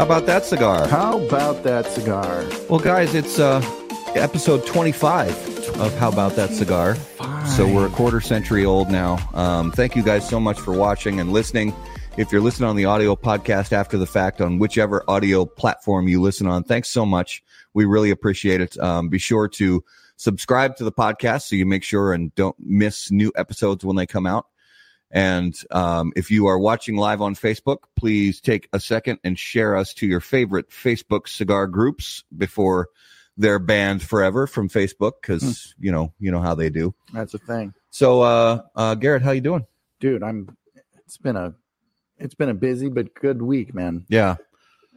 How about that cigar? How about that cigar? Well, guys, it's uh, episode 25 of How About That Cigar. So we're a quarter century old now. Um, thank you guys so much for watching and listening. If you're listening on the audio podcast after the fact on whichever audio platform you listen on, thanks so much. We really appreciate it. Um, be sure to subscribe to the podcast so you make sure and don't miss new episodes when they come out. And um, if you are watching live on Facebook, please take a second and share us to your favorite Facebook cigar groups before they're banned forever from Facebook because you know you know how they do. That's a thing, So, uh, uh, Garrett, how you doing? dude. I'm. It's been a, it's been a busy but good week, man. Yeah,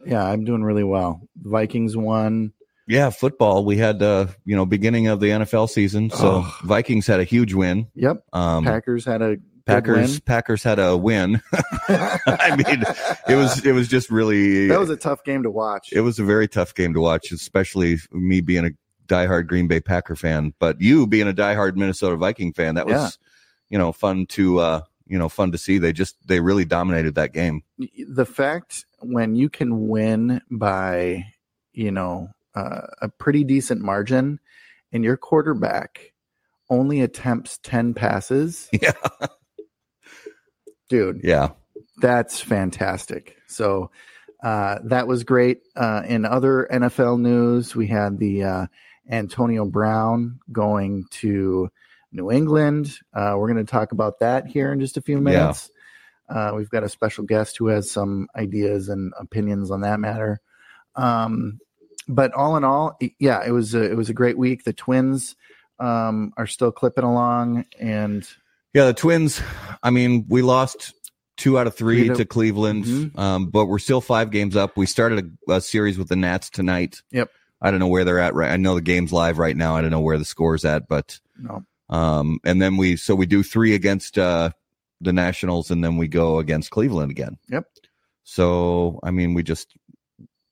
Yeah, I'm doing really well. Vikings won. yeah. Football. We had uh, you know beginning of the NFL season, so Oh. Vikings had a huge win. Yep. Um, Packers had a Packers. Packers had a win. I mean, it was it was just really that was a tough game to watch. it was a very tough game to watch, especially me being a diehard Green Bay Packer fan, but you being a diehard Minnesota Viking fan. That was, Yeah. you know, fun to, uh, you know, fun to see. They just, they really dominated that game. the fact when you can win by you know uh, a pretty decent margin and your quarterback only attempts 10 passes Yeah. Dude. Yeah. that's fantastic. So uh, that was great. Uh, in other nfl news we had the uh, antonio brown going to new england. Uh, we're going to talk about that here in just a few minutes. Uh, we've got a special guest who has some ideas and opinions on that matter. Um, but all in all yeah it was a, it was a great week. The twins um, are still clipping along and Yeah. The Twins, I mean, we lost two out of three to- Cleveland, Mhm. um, but we're still five games up. We started a, a series with the Nats tonight. Yep. I don't know where they're at right. I know the game's live right now. I don't know where the score's at, but no Um, and then we so we do three against uh, the Nationals, and then we go against Cleveland again. Yep. So I mean, we just,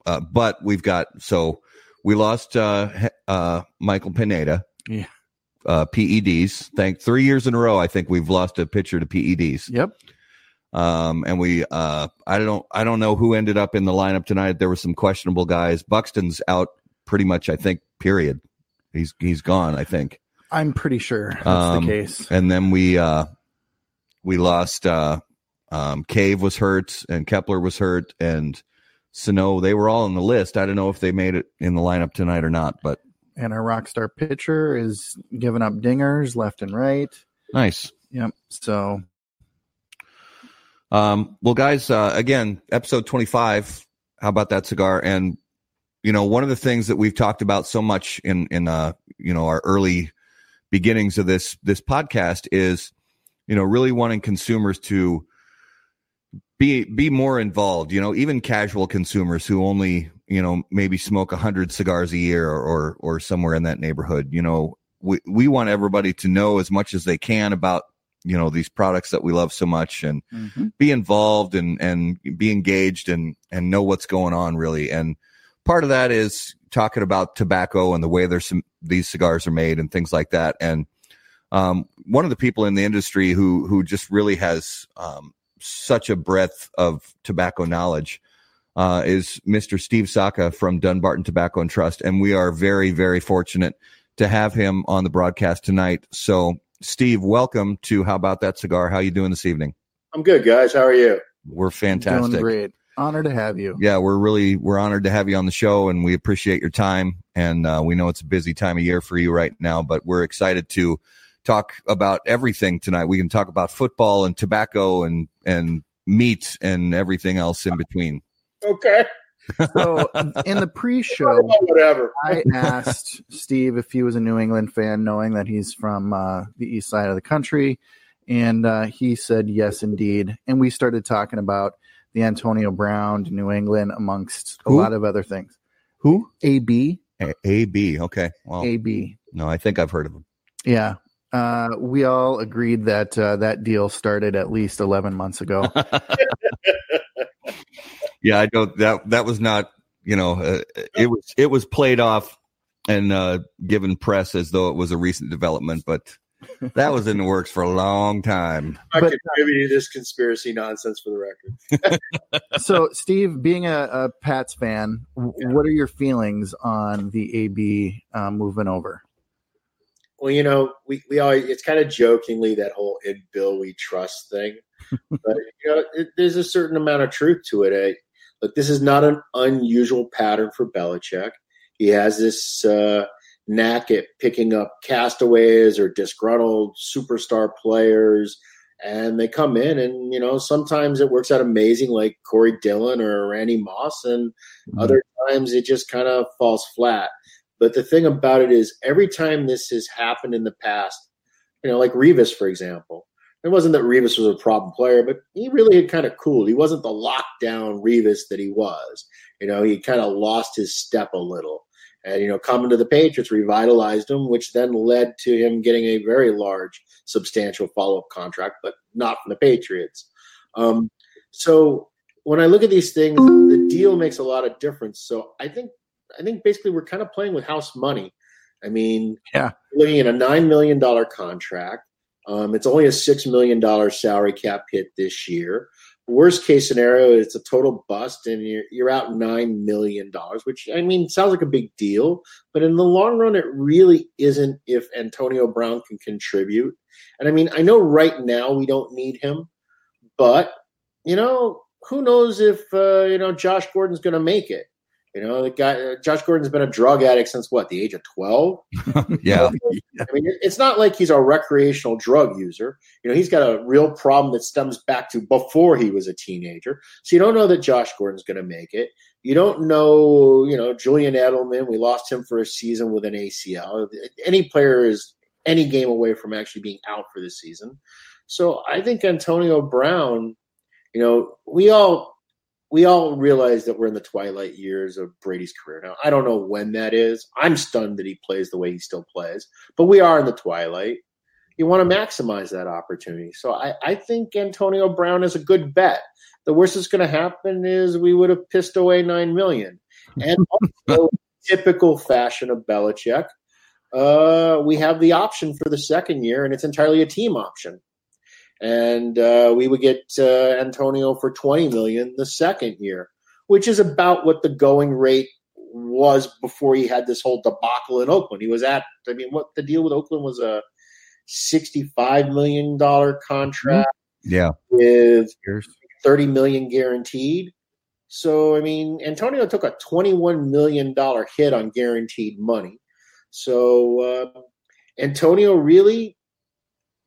uh, but we've got so we lost uh, uh, Michael Pineda. Yeah. Uh, PEDs. Thank three years in a row. I think we've lost a pitcher to PEDs. yep Um, and we, uh, I don't, I don't know who ended up in the lineup tonight. There were some questionable guys. Buxton's out pretty much. I think. Period. He's he's gone. I think. i'm pretty sure that's Um, the case and then we uh we lost uh um cave was hurt and kepler was hurt and sano they were all on the list i don't know if they made it in the lineup tonight or not but and our rock star pitcher is giving up dingers left and right. nice Yep. So um well guys uh again episode 25 how about that cigar and you know one of the things that we've talked about so much in in uh you know our early beginnings of this this podcast is you know really wanting consumers to be be more involved you know even casual consumers who only you know maybe smoke a 100 cigars a year or or, or somewhere in that neighborhood you know we we want everybody to know as much as they can about you know these products that we love so much and be involved and and be engaged and and know what's going on really. And part of that is talking about tobacco and the way there's some these cigars are made and things like that. And um, one of the people in the industry who who just really has um, such a breadth of tobacco knowledge uh, is Mr. Steve Saka from Dunbarton Tobacco and Trust, and we are very very fortunate to have him on the broadcast tonight. So, Steve, welcome to How About That Cigar? How you doing this evening? I'm good, guys. How are you? We're doing fantastic. great. Honor to have you. Yeah, we're really we're honored to have you on the show, and we appreciate your time. And uh, we know it's a busy time of year for you right now, but we're excited to talk about everything tonight. We can talk about football and tobacco and and meat and everything else in between. Okay. So in the pre-show, Whatever. I asked Steve if he was a New England fan, knowing that he's from uh, the east side of the country, and uh, he said yes, indeed. And we started talking about the Antonio Brown to New England, amongst a lot of other things. Who? AB, A, A B. Okay. Well, AB, no, I think I've heard of him. yeah. Uh, we all agreed that uh, that deal started at least eleven months ago. yeah, I don't. That that was not. You know, uh, it was it was played off and uh, given press as though it was a recent development, but That was in the works for a long time. I But- contributed to this conspiracy nonsense for the record. so, Steve, being a, a Pats fan, w- what are your feelings on the AB uh, moving over? Well, you know, we, we always, it's kind of jokingly that whole in Bill we trust thing. but, you know, it, there's a certain amount of truth to it. Look, this is not an unusual pattern for Belichick. He has this uh, knack at picking up castaways or disgruntled superstar players, and they come in, and, you know, sometimes it works out amazing, like Corey Dillon or Randy Moss, and other times it just kind of falls flat. But the thing about it is, every time this has happened in the past, you know, like Revis, for example, it wasn't that Revis was a problem player, but he really had kind of cooled. He wasn't the lockdown Revis that he was. You know, he kind of lost his step a little. And, you know, coming to the Patriots revitalized him, which then led to him getting a very large, substantial follow up contract, but not from the Patriots. Um, so when I look at these things, the deal makes a lot of difference. So I think I think basically we're kind of playing with house money. I mean, Yeah. looking at a nine million dollar contract. Um, it's only a six million dollar salary cap hit this year. Worst case scenario, it's a total bust, and you're you're out nine million dollars, which I mean sounds like a big deal, but in the long run, it really isn't. If Antonio Brown can contribute, and I mean, I know right now we don't need him, but you know, who knows if uh, you know Josh Gordon's going to make it? You know, the guy uh, Josh Gordon's been a drug addict since what the age of twelve. yeah. I mean, it's not like he's a recreational drug user. You know, he's got a real problem that stems back to before he was a teenager. So you don't know that Josh Gordon's going to make it. You don't know, you know, Julian Edelman. We lost him for a season with an ACL. Any player is any game away from actually being out for the season. So I think Antonio Brown, you know, we all we all realize that we're in the twilight years of Brady's career. Now, I don't know when that is. I'm stunned that he plays the way he still plays, but we are in the twilight. You want to maximize that opportunity. So I, I think Antonio Brown is a good bet. The worst that's going to happen is we would have pissed away nine million. And also, typical fashion of Belichick, uh, we have the option for the second year, and it's entirely a team option and uh, we would get uh, Antonio for twenty million the second year, which is about what the going rate was before he had this whole debacle in Oakland. He was at, I mean, what the deal with Oakland was a sixty-five million dollar contract Yeah. with thirty million guaranteed. So I mean, Antonio took a twenty-one million dollar hit on guaranteed money. So uh, Antonio really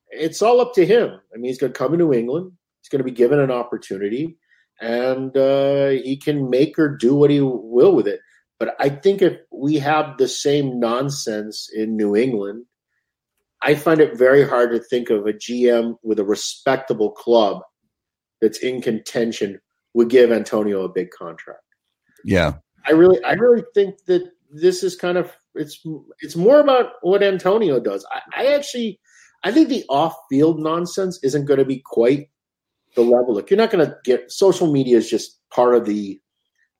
it's all up to him. I mean, he's going to come into England. He's going to be given an opportunity, and uh, he can make or do what he will with it. But I think if we have the same nonsense in New England, I find it very hard to think of a GM with a respectable club that's in contention would give Antonio a big contract. Yeah. I really, I really think that this is kind of it's it's more about what Antonio does. I, I actually, I think the off-field nonsense isn't going to be quite the level. Like you're not going to get social media is just part of the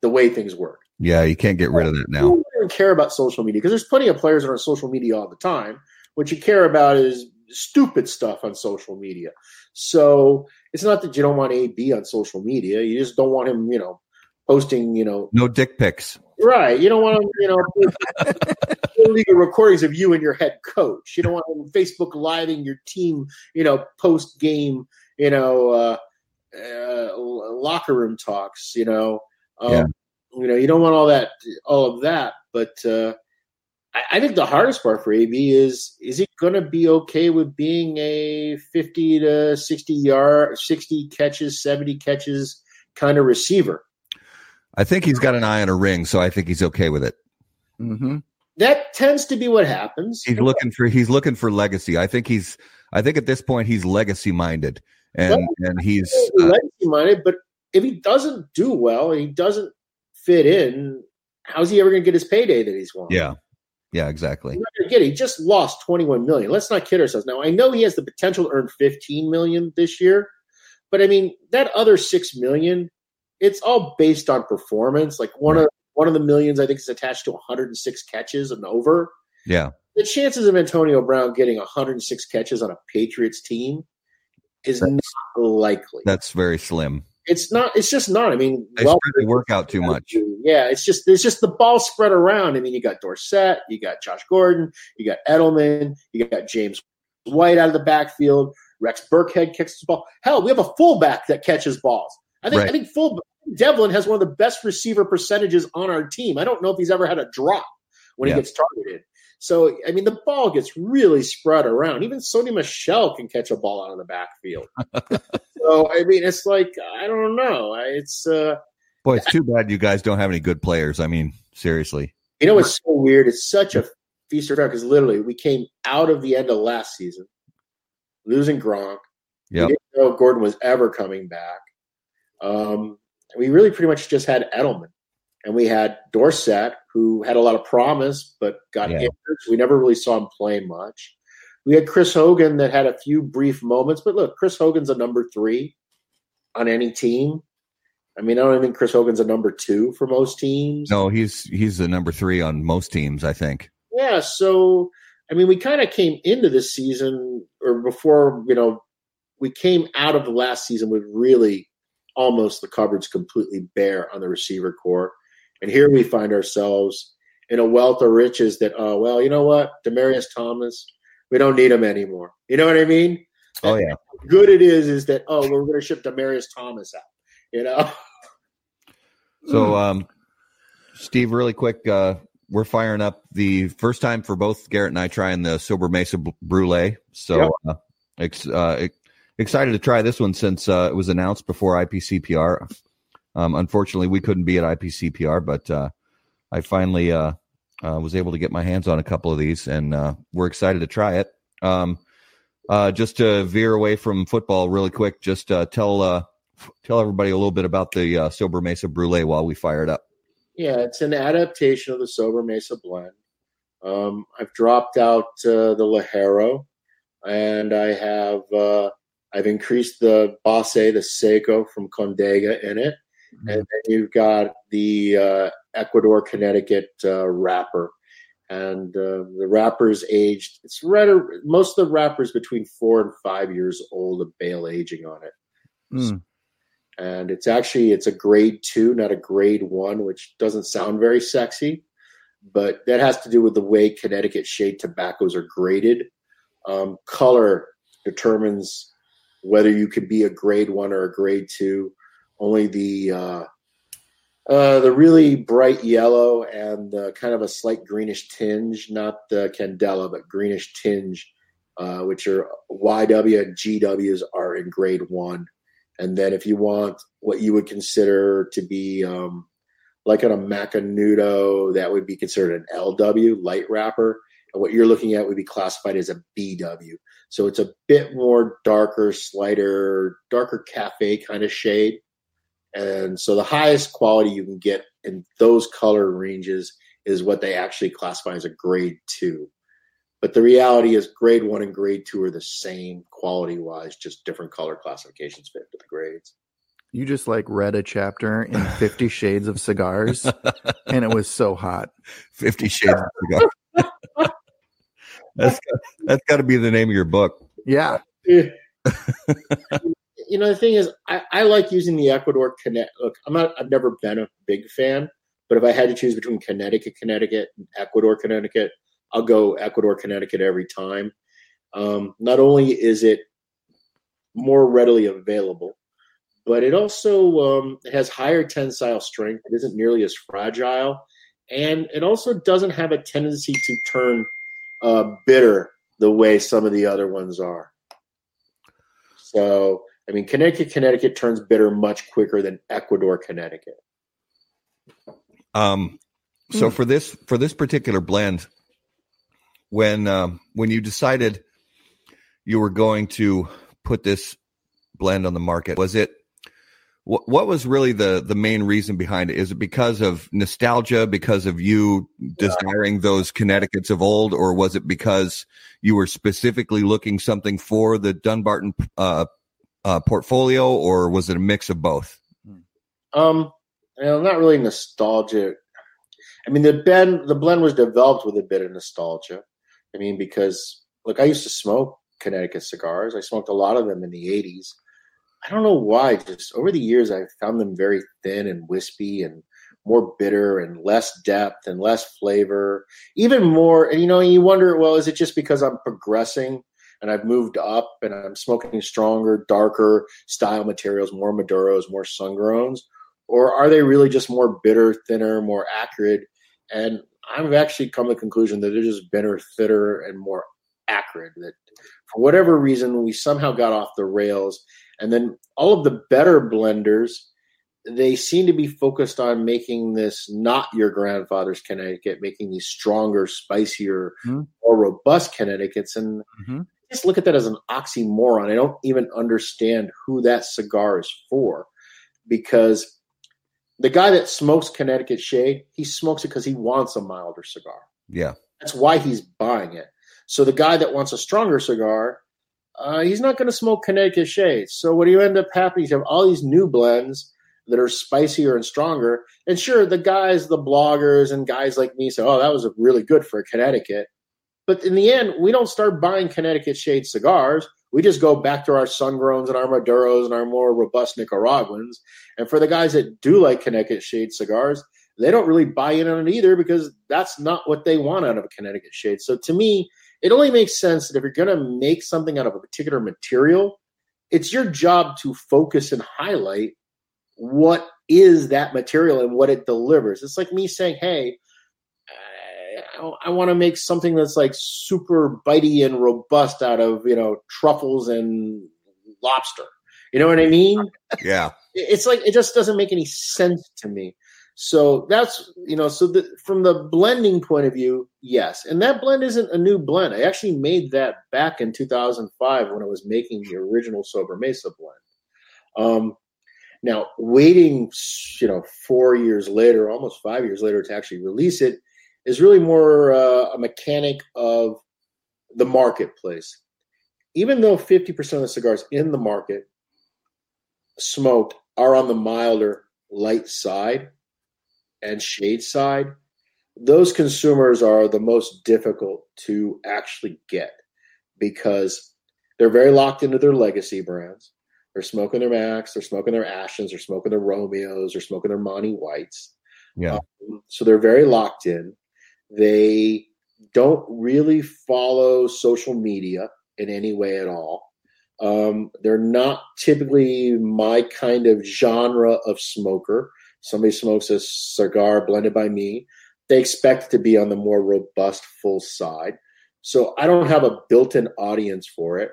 the way things work. Yeah. You can't get rid of that You now. don't care about social media because there's plenty of players that are on social media all the time. What you care about is stupid stuff on social media. So it's not that you don't want AB on social media. You just don't want him, you know, posting, you know, No dick pics. Right. You don't want to, you know, illegal recordings of you and your head coach. You don't want them Facebook living your team, you know, post game, you know, uh, uh, locker room talks. You know, um, Yeah. you know, you don't want all that, all of that. But uh, I, I think the hardest part for AB is is he going to be okay with being a fifty to sixty yard, sixty catches, seventy catches kind of receiver? I think he's got an eye on a ring, so I think he's okay with it. hmm That tends to be what happens. He's looking for he's looking for legacy. I think he's I think at this point he's legacy minded, and and he's uh, legacy minded, but if he doesn't do well, and he doesn't fit in. How's he ever going to get his payday that he's won? yeah, yeah, exactly. He's not going to get it. He just lost 21 million. Let's not kid ourselves. Now, I know he has the potential to earn 15 million this year, but I mean, that other 6 million, it's all based on performance. Like one of one of the millions I think is attached to 106 catches and over. Yeah, the chances of Antonio Brown getting 106 catches on a Patriots team is That's- not likely. That's very slim. It's not. It's just not. I mean, They well, spread the work out too much. Yeah, it's just there's just the ball spread around. I mean, you got Dorsett, you got Josh Gordon, you got Edelman, you got James White out of the backfield. Rex Burkhead kicks the ball. Hell, we have a fullback that catches balls. I think Right. I think full Develin has one of the best receiver percentages on our team. I don't know if he's ever had a drop when Yeah. he gets targeted. So I mean, the ball gets really spread around. Even Sony Michel can catch a ball out of the backfield. so I mean, it's like I don't know. It's uh, Boy, it's too bad you guys don't have any good players. I mean, seriously. You know what's so weird? It's such a feast or famine because literally we came out of the end of last season losing Gronk. We didn't know Gordon was ever coming back. Um, we really pretty much just had Edelman, and we had Dorsett, who had a lot of promise but got Yeah. injured. So we never really saw him play much. We had Chris Hogan that had a few brief moments, but look, Chris Hogan's a number three on any team. I mean, I don't think Chris Hogan's a number two for most teams. No, he's he's the number three on most teams, I think. Yeah, so I mean, we kind of came into this season, or before you know, we came out of the last season with really almost the cupboards completely bare on the receiver core, and here we find ourselves in a wealth of riches. That oh well, you know what, Demaryius Thomas, we don't need him anymore. You know what I mean? Oh yeah. Good it is is that oh we're going to ship Demaryius Thomas out. You know, So, um, Steve, really quick, uh, we're firing up the first time for both Garrett and I trying the Sobremesa Br- Brulee. So, Yep. uh, ex- uh, excited to try this one since uh, it was announced before IPCPR. Um, unfortunately, we couldn't be at IPCPR, but uh, I finally uh, uh, was able to get my hands on a couple of these, and uh, we're excited to try it. Um, uh, just to veer away from football, really quick, just tell tell everybody a little bit about the Sobremesa Brulee while we fire it up. Yeah, it's an adaptation of the Sobremesa blend. Um, I've dropped out the Ligero, and I have I've increased the Base, the Seco from Condega in it, and then you've got the uh, Ecuador Connecticut uh, wrapper, and uh, the wrapper's aged. It's right. Most of the wrappers between four and five years old of bale aging on it Mm. and it's actually it's a grade two not a grade one which doesn't sound very sexy but that has to do with the way connecticut shade tobaccos are graded um, color determines whether you could be a grade one or a grade two only the uh, uh, the really bright yellow and uh, kind of a slight greenish tinge not the candela but greenish tinge uh, which are YW and GWs are in grade one. And then if you want what you would consider to be um, like on a Macanudo, that would be considered an LW, light wrapper. And what you're looking at would be classified as a BW. So it's a bit more darker, slighter, darker cafe kind of shade. And so the highest quality you can get in those color ranges is what they actually classify as a grade two. But the reality is, grade one and grade two are the same quality wise, just different color classifications fit to the grades. You just like read a chapter in Fifty Shades of Cigars, and it was so hot. Fifty Shades of Cigar. that's got, that's got to be the name of your book. Yeah. you know, the thing is, I, I like using the Ecuador Connect. Look, I'm not. I've never been a big fan, but if I had to choose between Connecticut, Connecticut, and Ecuador, Connecticut, I'll go Ecuador, Connecticut every time. Um, not only is it more readily available, but it also um, has higher tensile strength. It isn't nearly as fragile, and it also doesn't have a tendency to turn uh, bitter the way some of the other ones are. So, I mean, Connecticut, Connecticut turns bitter much quicker than Ecuador, Connecticut. Um, so Hmm. for this for this particular blend, when um, when you decided you were going to put this blend on the market, was it what what was really the the main reason behind it? Is it because of nostalgia, because of you desiring those Connecticut's of old, or was it because you were specifically looking something for the Dunbarton uh, uh, portfolio, or was it a mix of both? Um, you know, not really nostalgic. I mean, the blend the blend was developed with a bit of nostalgia. I mean, because look, I used to smoke Connecticut cigars. I smoked a lot of them in the '80s. I don't know why. Just over the years, I've found them very thin and wispy and more bitter and less depth and less flavor, even more. And you know, you wonder, well, is it just because I'm progressing and I've moved up and I'm smoking stronger, darker style materials, more Maduros, more sun growns, or are they really just more bitter, thinner, more acrid? And I've actually come to the conclusion that they're just bitter, thinner, and more acrid. That for whatever reason, we somehow got off the rails. And then all of the better blenders they seem to be focused on making this not your grandfather's Connecticut, making these stronger, spicier, mm-hmm. more robust Connecticut's. And mm-hmm. just look at that as an oxymoron. I don't even understand who that cigar is for because the guy that smokes Connecticut Shade, he smokes it because he wants a milder cigar. Yeah. That's why he's buying it. So the guy that wants a stronger cigar, uh, he's not going to smoke Connecticut Shade. So what do you end up happening? You have all these new blends that are spicier and stronger. And sure, the guys, the bloggers, and guys like me say, "Oh, that was really good for Connecticut." But in the end, we don't start buying Connecticut shade cigars. We just go back to our Sungrowns and our Maduros and our more robust Nicaraguans. And for the guys that do like Connecticut shade cigars, they don't really buy in on it either because that's not what they want out of a Connecticut shade. So to me, it only makes sense that if you're going to make something out of a particular material, it's your job to focus and highlight what is that material and what it delivers. It's like me saying, hey, I, I want to make something that's like super bitey and robust out of, you know, truffles and lobster. You know what I mean? Yeah. It's like it just doesn't make any sense to me. So that's you know, so the, from the blending point of view, yes. And that blend isn't a new blend. I actually made that back in 2005 when I was making the original Sobremesa blend. Um, now, waiting, you know, four years later, almost five years later to actually release it is really more uh, a mechanic of the marketplace. Even though 50% of the cigars in the market smoked are on the milder light side and shade side, those consumers are the most difficult to actually get because they're very locked into their legacy brands. They're smoking their Max, they're smoking their Ashtons, they're smoking their Romeos, they're smoking their Monty Whites. Yeah. Um, so they're very locked in. They don't really follow social media in any way at all. Um, they're not typically my kind of genre of smoker. Somebody smokes a cigar blended by me. They expect to be on the more robust, full side. So I don't have a built in audience for it.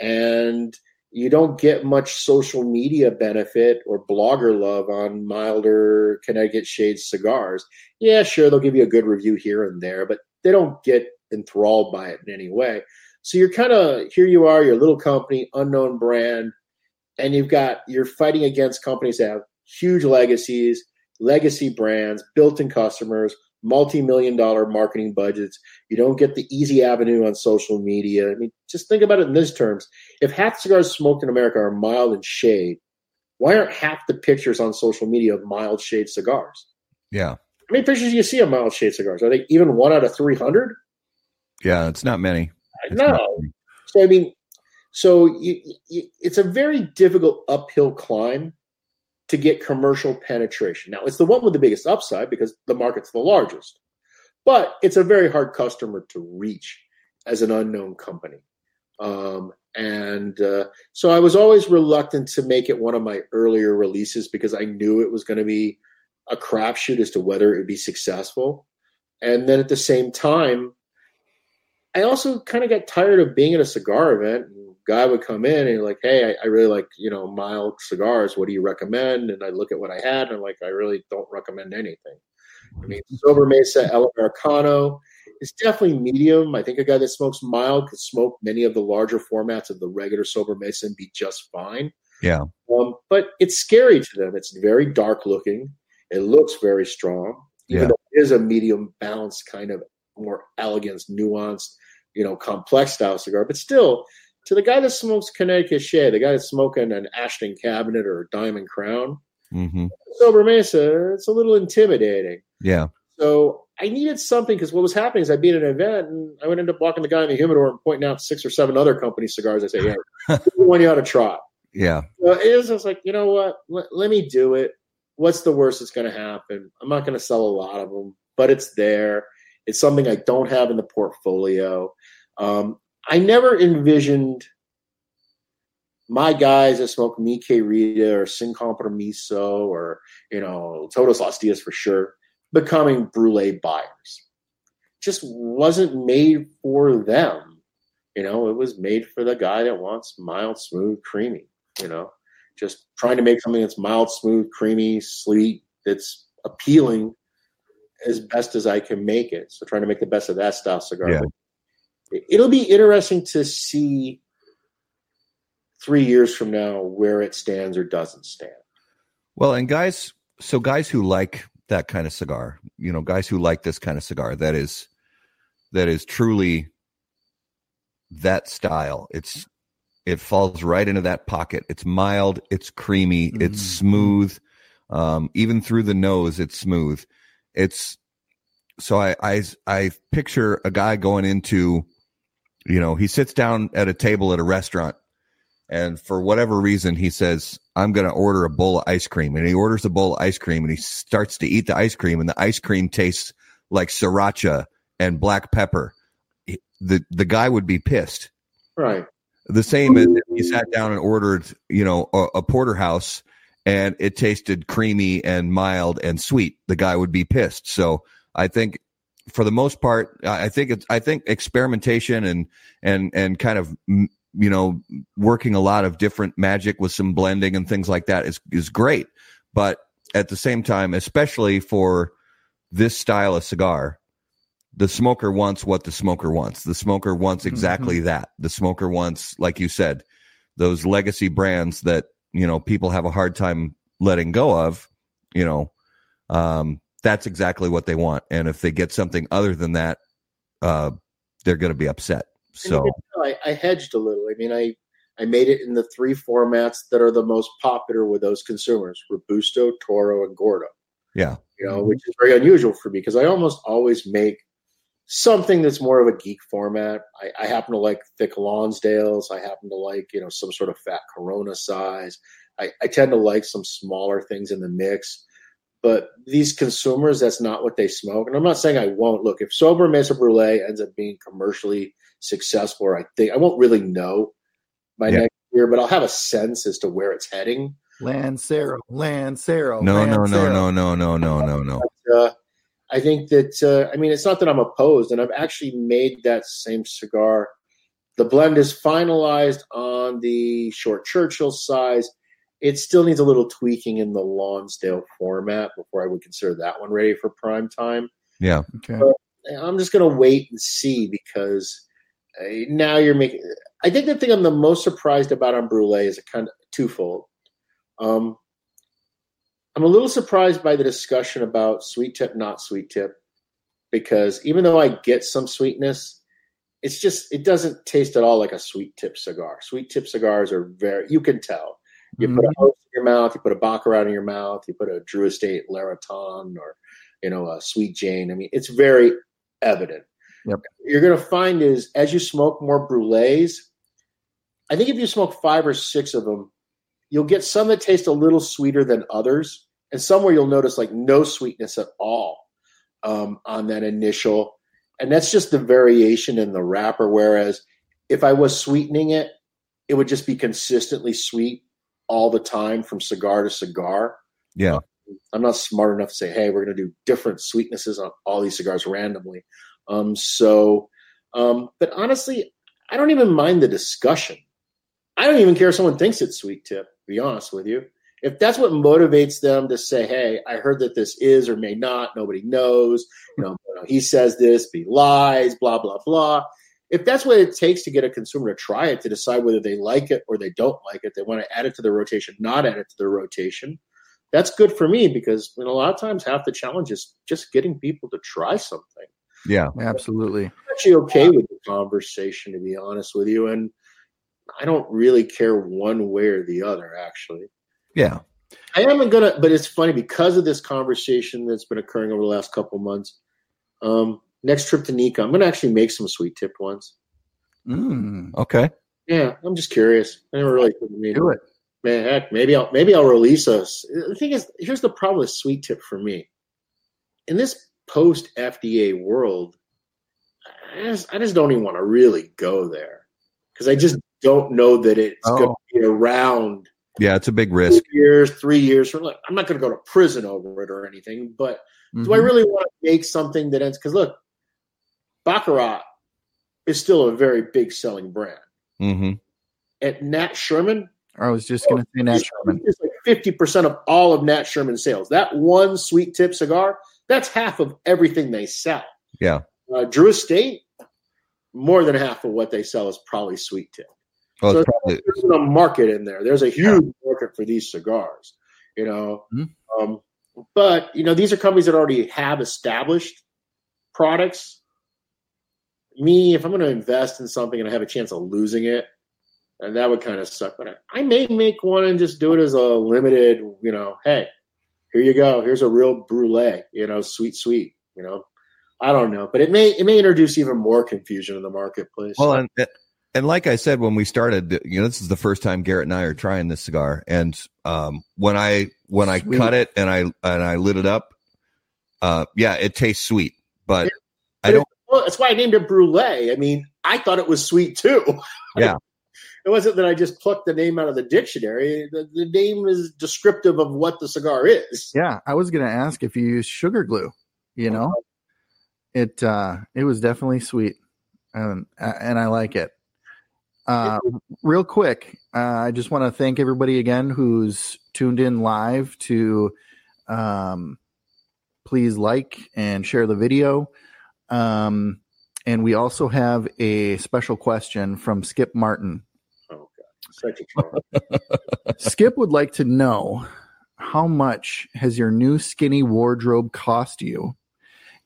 And you don't get much social media benefit or blogger love on milder Connecticut shade cigars. Yeah, sure, they'll give you a good review here and there, but they don't get enthralled by it in any way. So you're kind of here you are, your little company, unknown brand, and you've got you're fighting against companies that have huge legacies, legacy brands, built-in customers, multi-million dollar marketing budgets. You don't get the easy avenue on social media. I mean, just think about it in these terms. If half cigars smoked in America are mild in shade, why aren't half the pictures on social media of mild shade cigars? Yeah. How many pictures do you see of mild shade cigars? Are they even one out of 300? Yeah, it's not many. It's no. Many. So, I mean, so you, you, it's a very difficult uphill climb to get commercial penetration. Now, it's the one with the biggest upside because the market's the largest, but it's a very hard customer to reach as an unknown company. Um, and uh, so I was always reluctant to make it one of my earlier releases because I knew it was going to be a crapshoot as to whether it would be successful. And then at the same time, I also kind of got tired of being at a cigar event guy would come in and like, hey, I, I, really like you know mild cigars. What do you recommend? And I look at what I had and I'm like, I really don't recommend anything. I mean, Sobremesa El Americano is definitely medium. I think a guy that smokes mild could smoke many of the larger formats of the regular Sobremesa and be just fine. Yeah. Um, but it's scary to them. It's very dark looking. It looks very strong. Even yeah. though it is a medium balanced kind of more elegant, nuanced, you know, complex style cigar, but still to the guy that smokes Connecticut Shade, the guy that's smoking an Ashton Cabinet or a Diamond Crown, mm-hmm. Sobremesa, it's a little intimidating. Yeah. So I needed something because what was happening is I'd be at an event and I would end up walking the guy in the humidor and pointing out six or seven other company cigars. I say, "Yeah, the one you ought to try." Yeah. So it was just like, you know what? Let, let me do it. What's the worst that's going to happen? I'm not going to sell a lot of them, but it's there. It's something I don't have in the portfolio. Um, I never envisioned my guys that smoke Mi Querida or Sin Compromiso or, you know, Todos Los Dias for sure, becoming brulee buyers. Just wasn't made for them. You know, it was made for the guy that wants mild, smooth, creamy, you know, just trying to make something that's mild, smooth, creamy, sweet, that's appealing as best as I can make it. So trying to make the best of that style cigar. Yeah. It'll be interesting to see three years from now where it stands or doesn't stand. Well, and guys, so guys who like that kind of cigar, you know, guys who like this kind of cigar, that is that is truly that style. It's it falls right into that pocket. It's mild, it's creamy, mm-hmm. it's smooth. Um, even through the nose, it's smooth. It's so I I I picture a guy going into, you know, he sits down at a table at a restaurant and for whatever reason, he says, I'm going to order a bowl of ice cream. And he orders a bowl of ice cream and he starts to eat the ice cream, and the ice cream tastes like sriracha and black pepper. The, the guy would be pissed. Right. The same as if he sat down and ordered, you know, a, a porterhouse and it tasted creamy and mild and sweet. The guy would be pissed. So I think for the most part, I think it's, I think experimentation and, and, and kind of you know, working a lot of different magic with some blending and things like that is is great. But at the same time, especially for this style of cigar, the smoker wants what the smoker wants. The smoker wants mm-hmm. exactly mm-hmm. that. The smoker wants, like you said, those legacy brands that you know people have a hard time letting go of. You know, um, that's exactly what they want. And if they get something other than that, uh, they're going to be upset. So I, I hedged a little. I mean, I I made it in the three formats that are the most popular with those consumers: Robusto, Toro, and Gordo. Yeah, you know, which is very unusual for me because I almost always make something that's more of a geek format. I, I, happen to like thick Lonsdales. I happen to like you know some sort of fat Corona size. I, I tend to like some smaller things in the mix. But these consumers, that's not what they smoke. And I'm not saying I won't. Look, if Sobremesa Brulee ends up being commercially successful, or I think I won't really know by yeah. next year, but I'll have a sense as to where it's heading. Lancero, Lancero. No, Lancero. no, no, no, no, no, no, no, no. uh, I think that uh, I mean it's not that I'm opposed, and I've actually made that same cigar. The blend is finalized on the short Churchill size. It still needs a little tweaking in the Lonsdale format before I would consider that one ready for prime time. Yeah. Okay. But I'm just going to wait and see because now you're making. I think the thing I'm the most surprised about on Brulee is a kind of twofold. Um, I'm a little surprised by the discussion about sweet tip, not sweet tip, because even though I get some sweetness, it's just it doesn't taste at all like a sweet tip cigar. Sweet tip cigars are very you can tell. You mm-hmm. put a mm-hmm. host in your mouth, you put a baccarat in your mouth, you put a Drew Estate Laraton or you know a Sweet Jane. I mean, it's very evident. Yep. You're going to find is as you smoke more brulees, I think if you smoke five or six of them, you'll get some that taste a little sweeter than others, and somewhere you'll notice like no sweetness at all um, on that initial. And that's just the variation in the wrapper. Whereas if I was sweetening it, it would just be consistently sweet all the time from cigar to cigar. Yeah. I'm not smart enough to say, hey, we're going to do different sweetnesses on all these cigars randomly. Um, so, um, but honestly, I don't even mind the discussion. I don't even care if someone thinks it's sweet tip, to be honest with you. If that's what motivates them to say, hey, I heard that this is or may not, nobody knows, you know, he says this, he lies, blah, blah, blah. If that's what it takes to get a consumer to try it, to decide whether they like it or they don't like it, they want to add it to their rotation, not add it to their rotation, that's good for me because you know, a lot of times half the challenge is just getting people to try something. Yeah, absolutely. I'm actually okay with the conversation, to be honest with you, and I don't really care one way or the other. Actually, yeah. I am gonna, but it's funny because of this conversation that's been occurring over the last couple months. Um, next trip to Nica, I'm gonna actually make some sweet tipped ones. Mm, Okay. Yeah, I'm just curious. I never really do it. Man, heck, maybe I'll maybe I'll release us. The thing is, here's the problem with sweet tip for me. In this post FDA world, I just, I just don't even want to really go there because I just don't know that it's going to Oh. be around Yeah, it's a big risk. years, three years. From like, I'm not going to go to prison over it or anything, but do I Mhm. really want to make something that ends? Because look, Baccarat is still a very big selling brand. hmm At Nat Sherman, I was just going to say Nat Sherman. It's like fifty percent of all of Nat Sherman sales. That one sweet tip cigar, that's half of everything they sell. Yeah. Uh, Drew Estate, more than half of what they sell is probably sweet tip. Well, So- probably, There's a market in there. There's a huge market for these cigars. You know, Mhm. um, but you know these are companies that already have established products. Me, if I'm going to invest in something and I have a chance of losing it, and that would kind of suck. But I, I may make one and just do it as a limited. You know, hey, here you go. Here's a real brulee. You know, sweet, sweet. You know, I don't know, but it may it may introduce even more confusion in the marketplace. well, and, and like I said when we started, you know, this is the first time Garrett and I are trying this cigar, and um, when I when I Sweet. cut it and I and I lit it up, uh, yeah, it tastes sweet, but I don't. Well, that's why I named it brulee. I mean, I thought it was sweet too. Yeah. it wasn't that I just plucked the name out of the dictionary. The, the name is descriptive of what the cigar is. Yeah, I was going to ask if you use sugar glue. You know, it uh, it was definitely sweet, um, and I like it. Uh, real quick, uh, I just want to thank everybody again who's tuned in live to um, please like and share the video. Um, and we also have a special question from Skip Martin. Oh, God. Such a trouble. Skip would like to know how much has your new skinny wardrobe cost you?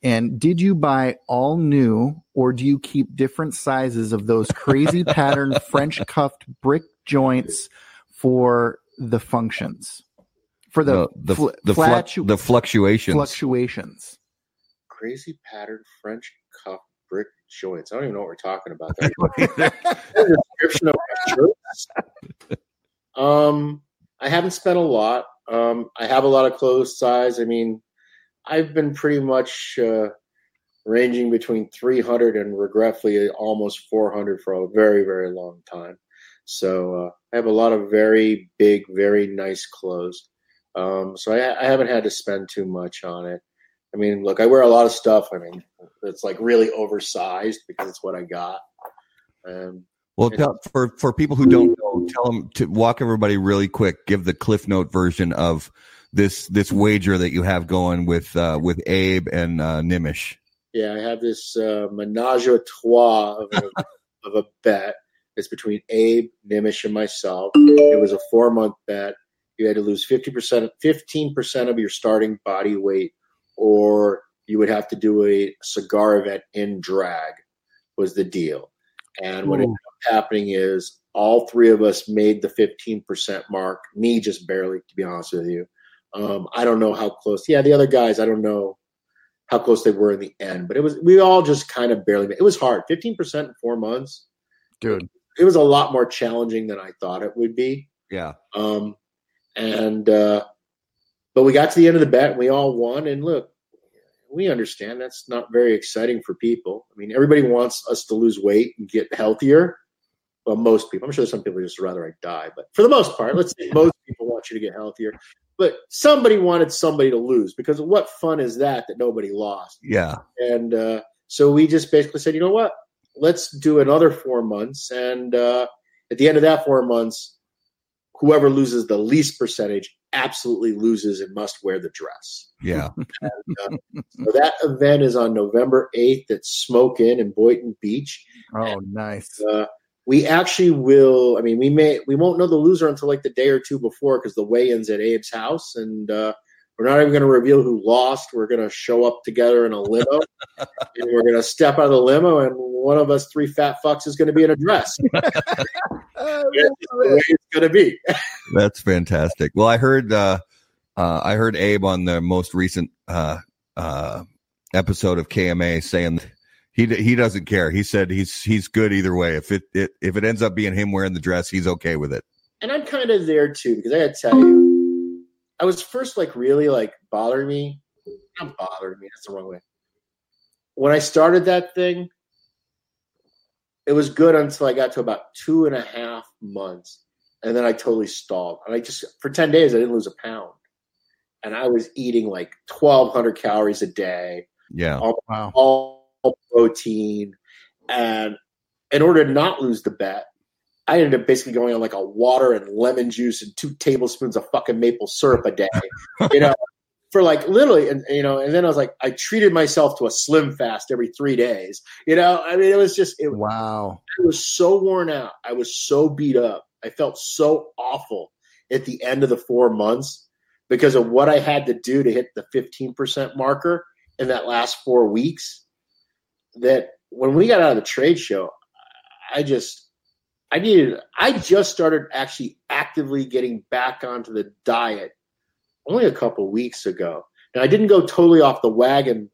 And did you buy all new or do you keep different sizes of those crazy pattern French cuffed brick joints for the functions? For the, the fl- the, flatu- fluc- the fluctuations. fluctuations. Crazy patterned French cuff brick joints. I don't even know what we're talking about. There. description of my shirts. Um, I haven't spent a lot. Um, I have a lot of clothes size. I mean, I've been pretty much uh, ranging between 300 and regretfully almost 400 for a very, very long time. So uh, I have a lot of very big, very nice clothes. Um, so I, I haven't had to spend too much on it. I mean, look, I wear a lot of stuff. I mean, it's like really oversized because it's what I got. Um, Well, tell, for for people who don't know, tell them to walk everybody really quick. Give the Cliff Note version of this this wager that you have going with uh, with Abe and uh, Nimish. Yeah, I have this uh, menage a trois of a, of a bet. It's between Abe, Nimish, and myself. It was a four month bet. You had to lose 50%, 15% of your starting body weight, or you would have to do a cigar event in drag, was the deal. And what ended up happening is all three of us made the 15% mark. Me just barely, to be honest with you. Um, I don't know how close. Yeah, the other guys, I don't know how close they were in the end, but it was we all just kind of barely. It was hard. Fifteen percent in four months, Dude. It was a lot more challenging than I thought it would be. Yeah, Um, and uh, but we got to the end of the bet, and we all won. And look, we understand that's not very exciting for people. I mean, everybody wants us to lose weight and get healthier. Well, most people. I'm sure some people just rather I die, but for the most part, let's say most people want you to get healthier. But somebody wanted somebody to lose because what fun is that that nobody lost? yeah, And uh, so we just basically said, you know what? Let's do another four months. And uh, at the end of that four months, whoever loses the least percentage absolutely loses and must wear the dress. yeah. So that event is on November 8th at Smoke Inn in Boynton Beach. Oh, nice. Uh, we actually will. I mean, we may we won't know the loser until like the day or two before because the weigh-ins at Abe's house, and uh, we're not even going to reveal who lost. We're going to show up together in a limo, and we're going to step out of the limo, and one of us three fat fucks is going to be in a dress. it's going to be. That's fantastic. Well, I heard uh, uh, I heard Abe on the most recent uh, uh, episode of KMA saying he he doesn't care. He said he's he's good either way. If it, it if it ends up being him wearing the dress, he's okay with it. And I'm kind of there too because I got to tell you, I was first like really like bothering me. Not bothering me. That's the wrong way. When I started that thing, it was good until I got to about two and a half months, and then I totally stalled. And I just for ten days I didn't lose a pound, and I was eating like twelve hundred calories a day. Yeah, all, wow. all protein, and in order to not lose the bet, I ended up basically going on like a water and lemon juice and two tablespoons of fucking maple syrup a day. you know, for like literally, and you know, and then I was like, I treated myself to a slim fast every three days. You know, I mean, it was just it, wow. I was so worn out. I was so beat up. I felt so awful at the end of the four months because of what I had to do to hit the fifteen percent marker in that last four weeks. That when we got out of the trade show, I just I needed. I just started actually actively getting back onto the diet only a couple weeks ago. Now I didn't go totally off the wagon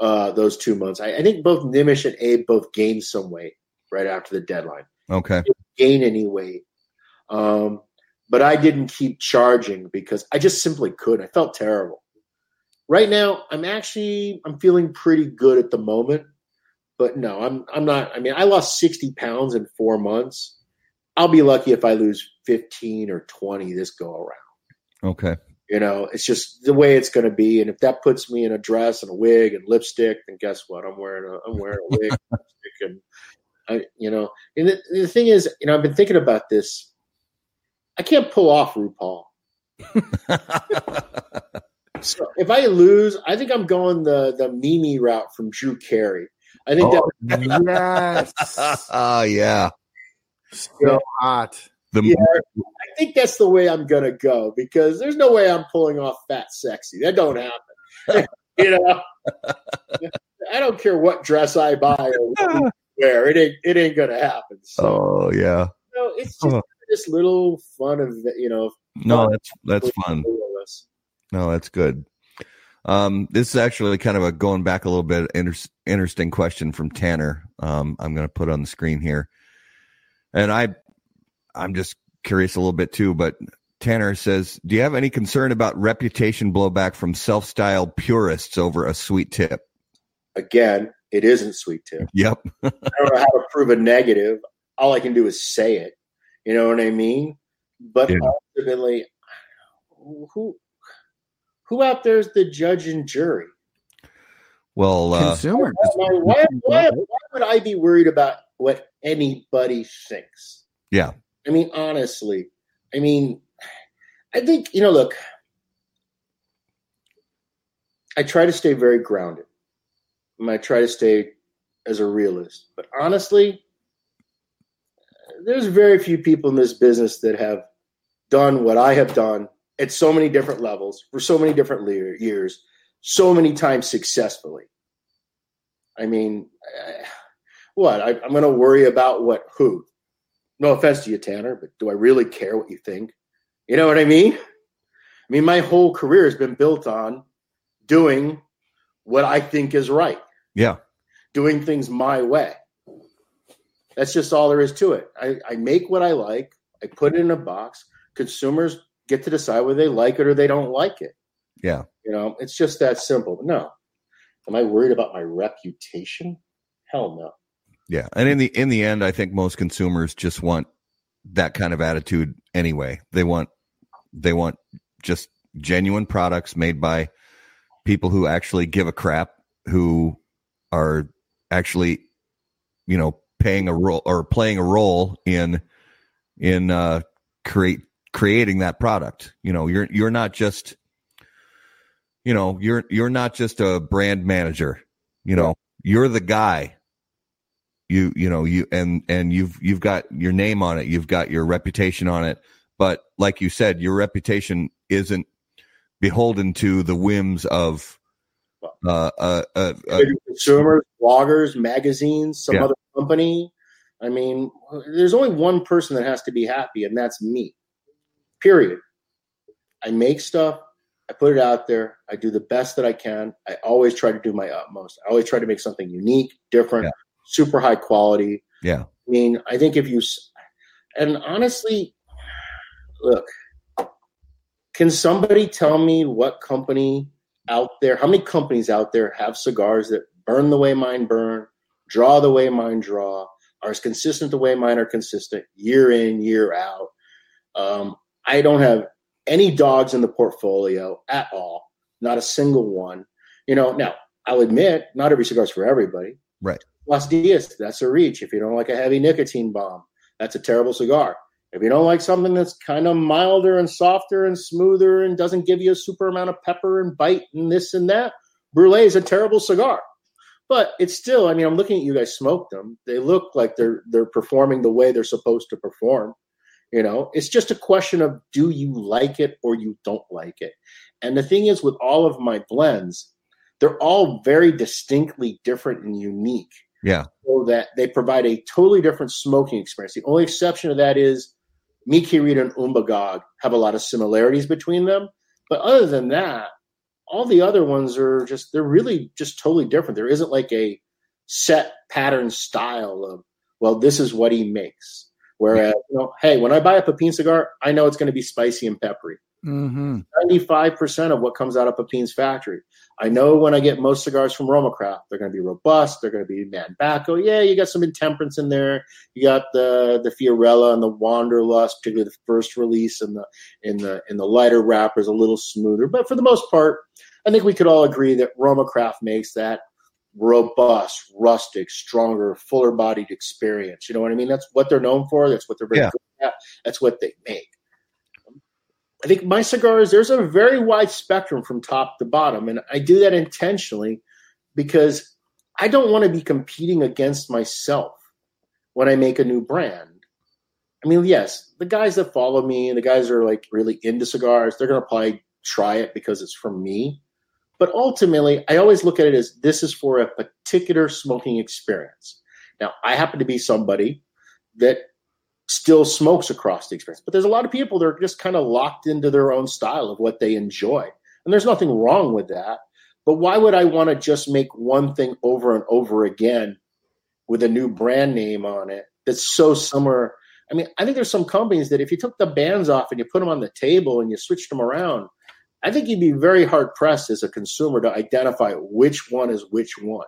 uh, those two months. I, I, think both Nimish and Abe both gained some weight right after the deadline. Okay, gain any weight, um, but I didn't keep charging because I just simply couldn't. I felt terrible. Right now, I'm actually I'm feeling pretty good at the moment, but no, I'm I'm not. I mean, I lost 60 pounds in four months. I'll be lucky if I lose 15 or 20 this go around. Okay. You know, it's just the way it's going to be. And if that puts me in a dress and a wig and lipstick, then guess what? I'm wearing a I'm wearing a wig, and, and I, you know. And the, the thing is, you know, I've been thinking about this. I can't pull off RuPaul. so if I lose, I think I'm going the the Mimi route from Drew Carey. I think oh, that yes. Oh yeah. So hot. The yeah, I think that's the way I'm gonna go because there's no way I'm pulling off fat sexy. That don't happen. you know, I don't care what dress I buy or wear. It ain't it ain't gonna happen. So, oh yeah. You know, it's just this little fun of you know. No, that's that's fun. No, that's good. Um, this is actually kind of a going back a little bit inter- interesting question from Tanner. Um, I'm going to put on the screen here, and I I'm just curious a little bit too, but Tanner says, "Do you have any concern about reputation blowback from self-styled purists over a sweet tip?" Again, it isn't sweet tip. Yep. I don't know how to prove a negative. All I can do is say it. You know what I mean? But yeah. ultimately, who who out there is the judge and jury? Well, uh, consumer. Why, why, why, why would I be worried about what anybody thinks? Yeah. I mean, honestly, I mean, I think, you know, look, I try to stay very grounded. I try to stay as a realist. But honestly, there's very few people in this business that have done what I have done at so many different levels for so many different years, so many times successfully. I mean, what? I, am going to worry about what? Who? no offense to you, Tanner, but do I really care what you think? You know what I mean? I mean, my whole career has been built on doing what I think is right. Yeah. Doing things my way. That's just all there is to it. I, I make what I like, I put it in a box. Consumers get to decide whether they like it or they don't like it. Yeah. You know, it's just that simple. But no. Am I worried about my reputation? Hell no. Yeah, and in the in the end, I think most consumers just want that kind of attitude anyway. They want they want just genuine products made by people who actually give a crap, who are actually, you know, paying a role or playing a role in in uh, create creating that product. You know, you're you're not just you know you're you're not just a brand manager. You know, you're the guy you you know you and and you've you've got your name on it you've got your reputation on it but like you said your reputation isn't beholden to the whims of uh, uh, uh, uh, consumers, bloggers, magazines, some Yeah. other company. I mean, there's only one person that has to be happy, and that's me. Period. I make stuff. I put it out there. I do the best that I can. I always try to do my utmost. I always try to make something unique, different, Yeah. super high quality. yeah, I mean, I think if you, and honestly, look, can somebody tell me what company out there, how many companies out there have cigars that burn the way mine burn, draw the way mine draw, are as consistent the way mine are consistent, year in, year out? Um, I don't have any dogs in the portfolio at all, not a single one. You know, now I'll admit, not every cigar is for everybody. Right. Las Dias, that's a reach. If you don't like a heavy nicotine bomb, that's a terrible cigar. If you don't like something that's kind of milder and softer and smoother and doesn't give you a super amount of pepper and bite and this and that, Brulee is a terrible cigar. But it's still, I mean, I'm looking at you guys smoke them. They look like they're they're performing the way they're supposed to perform. You know, it's just a question of do you like it or you don't like it. And the thing is, with all of my blends, they're all very distinctly different and unique yeah, so that they provide a totally different smoking experience. The only exception to that is Mi Querida and Umbagog have a lot of similarities between them. But other than that, all the other ones are just, they're really just totally different. There isn't like a set pattern style of, well, this is what he makes. Whereas, you know, hey, when I buy a Pepin cigar, I know it's going to be spicy and peppery. Mm-hmm. 95% of what comes out of Pepin's factory. I know when I get most cigars from Roma Craft, they're going to be robust. They're going to be Mad Bacco. Yeah, you got some intemperance in there. You got the the Fiorella and the Wunderlust, particularly the first release, and the in the in the lighter wrappers a little smoother. But for the most part, I think we could all agree that Roma Craft makes that robust, rustic, stronger, fuller bodied experience. You know what I mean? That's what they're known for. That's what they're very Yeah. good at. That's what they make. I think my cigars, there's a very wide spectrum from top to bottom. And I do that intentionally because I don't want to be competing against myself when I make a new brand. I mean, yes, the guys that follow me and the guys that are like really into cigars, they're going to probably try it because it's from me. But ultimately, I always look at it as this is for a particular smoking experience. Now, I happen to be somebody that still smokes across the experience. But there's a lot of people that are just kind of locked into their own style of what they enjoy. And there's nothing wrong with that. But why would I want to just make one thing over and over again with a new brand name on it that's so similar? I mean, I think there's some companies that if you took the bands off and you put them on the table and you switched them around, I think you'd be very hard pressed as a consumer to identify which one is which one.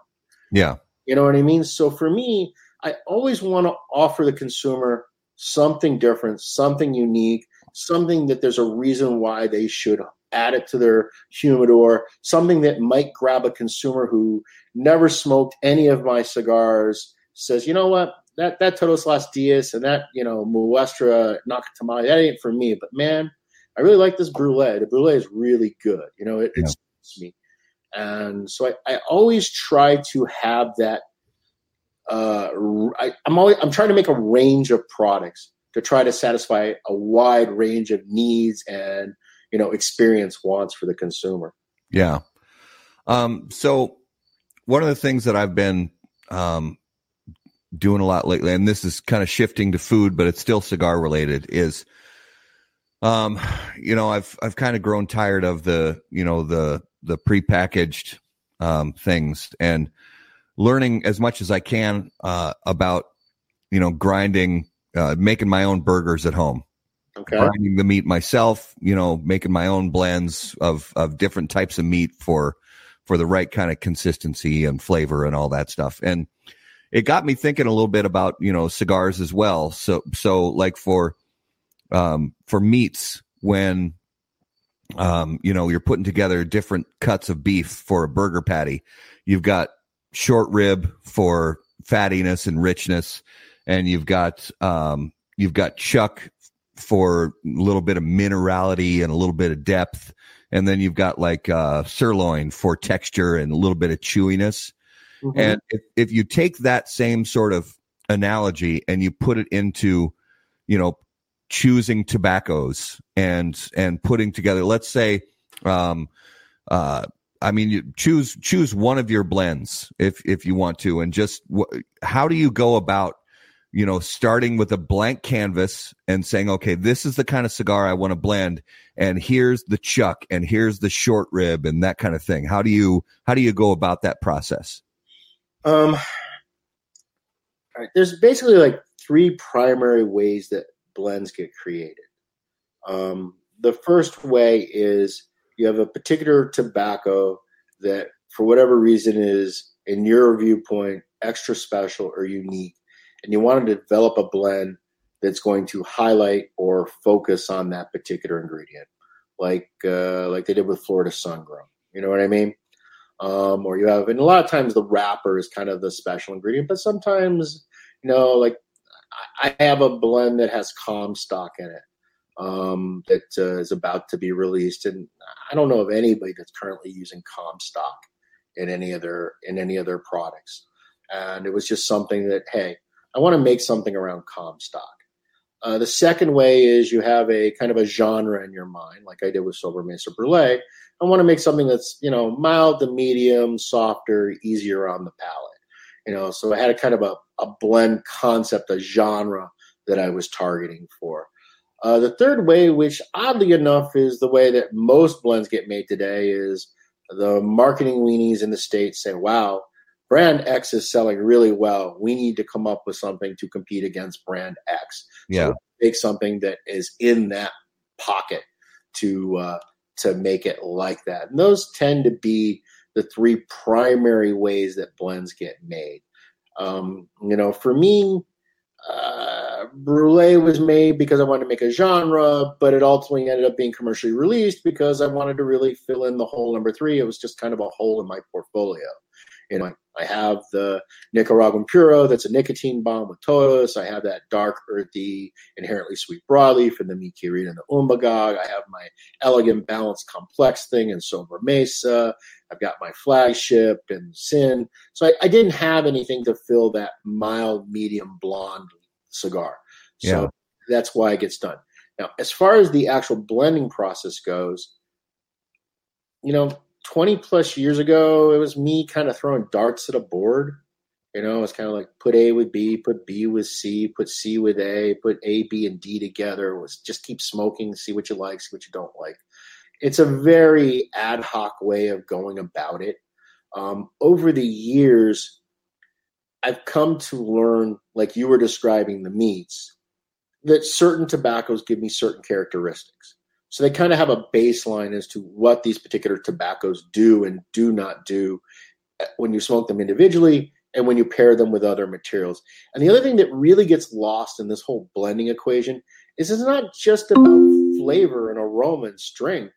yeah, You know what I mean? So for me, I always want to offer the consumer something different, something unique, something that there's a reason why they should add it to their humidor, something that might grab a consumer who never smoked any of my cigars, says, you know what, that that Todos Las Dias and that, you know, Muestra Nacatamale, that ain't for me. But man, I really like this brulee. The brulee is really good. You know, it, Yeah. it suits me. And so I, I always try to have that uh, I, I'm always I'm trying to make a range of products to try to satisfy a wide range of needs and you know experience wants for the consumer. yeah. Um, so one of the things that I've been um, doing a lot lately, and this is kind of shifting to food, but it's still cigar related, is um, you know, I've I've kind of grown tired of the you know the the prepackaged um, things and learning as much as I can uh, about you know grinding, uh, making my own burgers at home. Okay, grinding the meat myself, you know, making my own blends of of different types of meat for for the right kind of consistency and flavor and all that stuff. And it got me thinking a little bit about, you know, cigars as well. So so like for um for meats when um you know, you're putting together different cuts of beef for a burger patty. You've got short rib for fattiness and richness and you've got um you've got chuck for a little bit of minerality and a little bit of depth. And then you've got like uh, sirloin for texture and a little bit of chewiness. Mhm. And if, if you take that same sort of analogy and you put it into, you know, choosing tobaccos and and putting together, let's say, um, uh, I mean, you choose choose one of your blends if if you want to, and just wh- how do you go about, you know, starting with a blank canvas and saying, okay, this is the kind of cigar I want to blend, and here's the chuck, and here's the short rib, and that kind of thing. How do you how do you go about that process? Um, there's basically like three primary ways that blends get created. Um, the first way is you have a particular tobacco that, for whatever reason, is in your viewpoint extra special or unique, and you want to develop a blend that's going to highlight or focus on that particular ingredient, like uh, like they did with Florida Sun Grown. You know what I mean? Um, or you have, and a lot of times the wrapper is kind of the special ingredient, but sometimes, you know, like I have a blend that has Comstock in it um, that uh, is about to be released, and I don't know of anybody that's currently using Comstock in any other in any other products. And it was just something that hey, I want to make something around Comstock. Uh, the second way is you have a kind of a genre in your mind, like I did with Sobremesa Brulee. I want to make something that's you know mild to medium, softer, easier on the palate. You know, so I had a kind of a, a blend concept, a genre that I was targeting for. Uh, the third way, which oddly enough is the way that most blends get made today, is the marketing weenies in the States say, wow, brand X is selling really well. We need to come up with something to compete against brand X. Yeah. So make something that is in that pocket to uh, to make it like that. And those tend to be the three primary ways that blends get made. Um, you know, for me, uh, Brulee was made because I wanted to make a genre, but it ultimately ended up being commercially released because I wanted to really fill in the hole number three. It was just kind of a hole in my portfolio. You know, I have the Nicaraguan Puro that's a nicotine bomb with Todos. I have that dark, earthy, inherently sweet broadleaf and the Mi and the Umbagog. I have my elegant, balanced, complex thing in Sobremesa. I've got my flagship and Sin. So I, I didn't have anything to fill that mild, medium, blonde cigar. So Yeah. that's why it gets done. Now, as far as the actual blending process goes, you know, 20 plus years ago, it was me kind of throwing darts at a board. You know, it's kind of like put A with B, put B with C, put C with A, put A, B, and D together. It was just keep smoking, see what you like, see what you don't like. It's a very ad hoc way of going about it. Um, over the years, I've come to learn, like you were describing the meats, that certain tobaccos give me certain characteristics. So they kind of have a baseline as to what these particular tobaccos do and do not do uh, when you smoke them individually and when you pair them with other materials. And the other thing that really gets lost in this whole blending equation is it's not just about flavor and aroma and strength.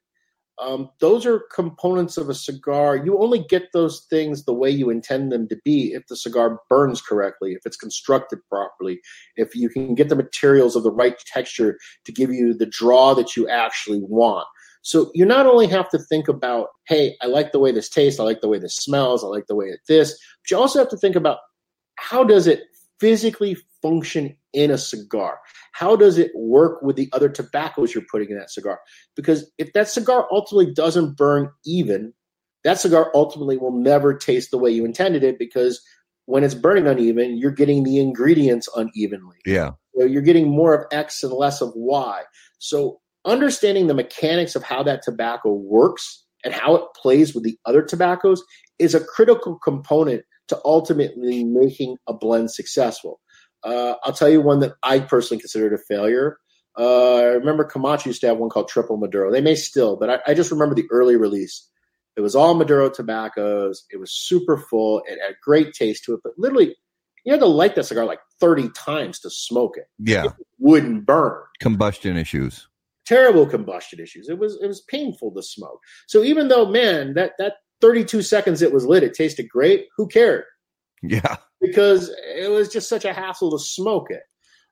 Um, those are components of a cigar. You only get those things the way you intend them to be if the cigar burns correctly, if it's constructed properly, if you can get the materials of the right texture to give you the draw that you actually want. So you not only have to think about, hey, I like the way this tastes, I like the way this smells, I like the way it this, but you also have to think about how does it physically function in a cigar? How does it work with the other tobaccos you're putting in that cigar? Because if that cigar ultimately doesn't burn even, that cigar ultimately will never taste the way you intended it because when it's burning uneven, you're getting the ingredients unevenly. Yeah. So you're getting more of X and less of Y. So understanding the mechanics of how that tobacco works and how it plays with the other tobaccos is a critical component to ultimately making a blend successful. Uh, I'll tell you one that I personally considered a failure. Uh, I remember Camacho used to have one called Triple Maduro. They may still, but I, I just remember the early release. It was all Maduro tobaccos. It was super full. It had great taste to it, but literally, you had to light that cigar like 30 times to smoke it. Yeah. It wouldn't burn Combustion issues. terrible combustion issues. It was it was painful to smoke. So even though man, that that 32 seconds it was lit, it tasted great. Who cared? Yeah. Because it was just such a hassle to smoke it.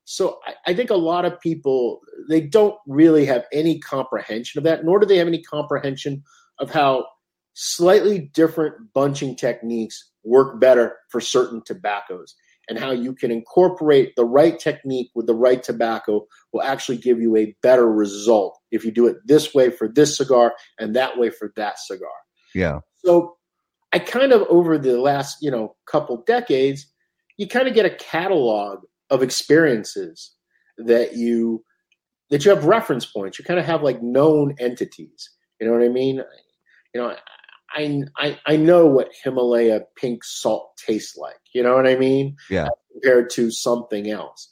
So I, I think a lot of people they don't really have any comprehension of that, nor do they have any comprehension of how slightly different bunching techniques work better for certain tobaccos and how you can incorporate the right technique with the right tobacco will actually give you a better result if you do it this way for this cigar and that way for that cigar. Yeah. So I kind of over the last you know couple decades, you kind of get a catalog of experiences that you that you have reference points. You kind of have like known entities. You know what I mean? You know, I I I know what Himalaya pink salt tastes like. You know what I mean? Yeah. Compared to something else.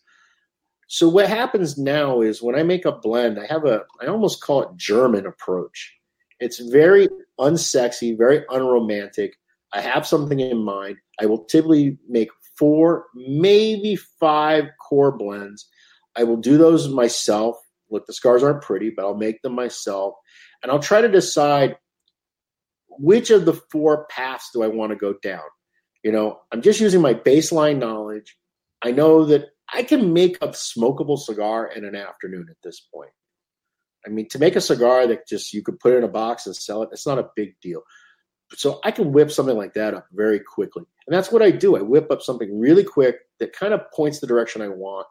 So what happens now is when I make a blend, I have a I almost call it German approach. It's very unsexy, very unromantic. I have something in mind. I will typically make four, maybe five core blends. I will do those myself. Look, the scars aren't pretty, but I'll make them myself. And I'll try to decide which of the four paths do I want to go down. You know, I'm just using my baseline knowledge. I know that I can make a smokable cigar in an afternoon at this point. I mean, to make a cigar that just you could put it in a box and sell it, it's not a big deal. So I can whip something like that up very quickly. And that's what I do. I whip up something really quick that kind of points the direction I want.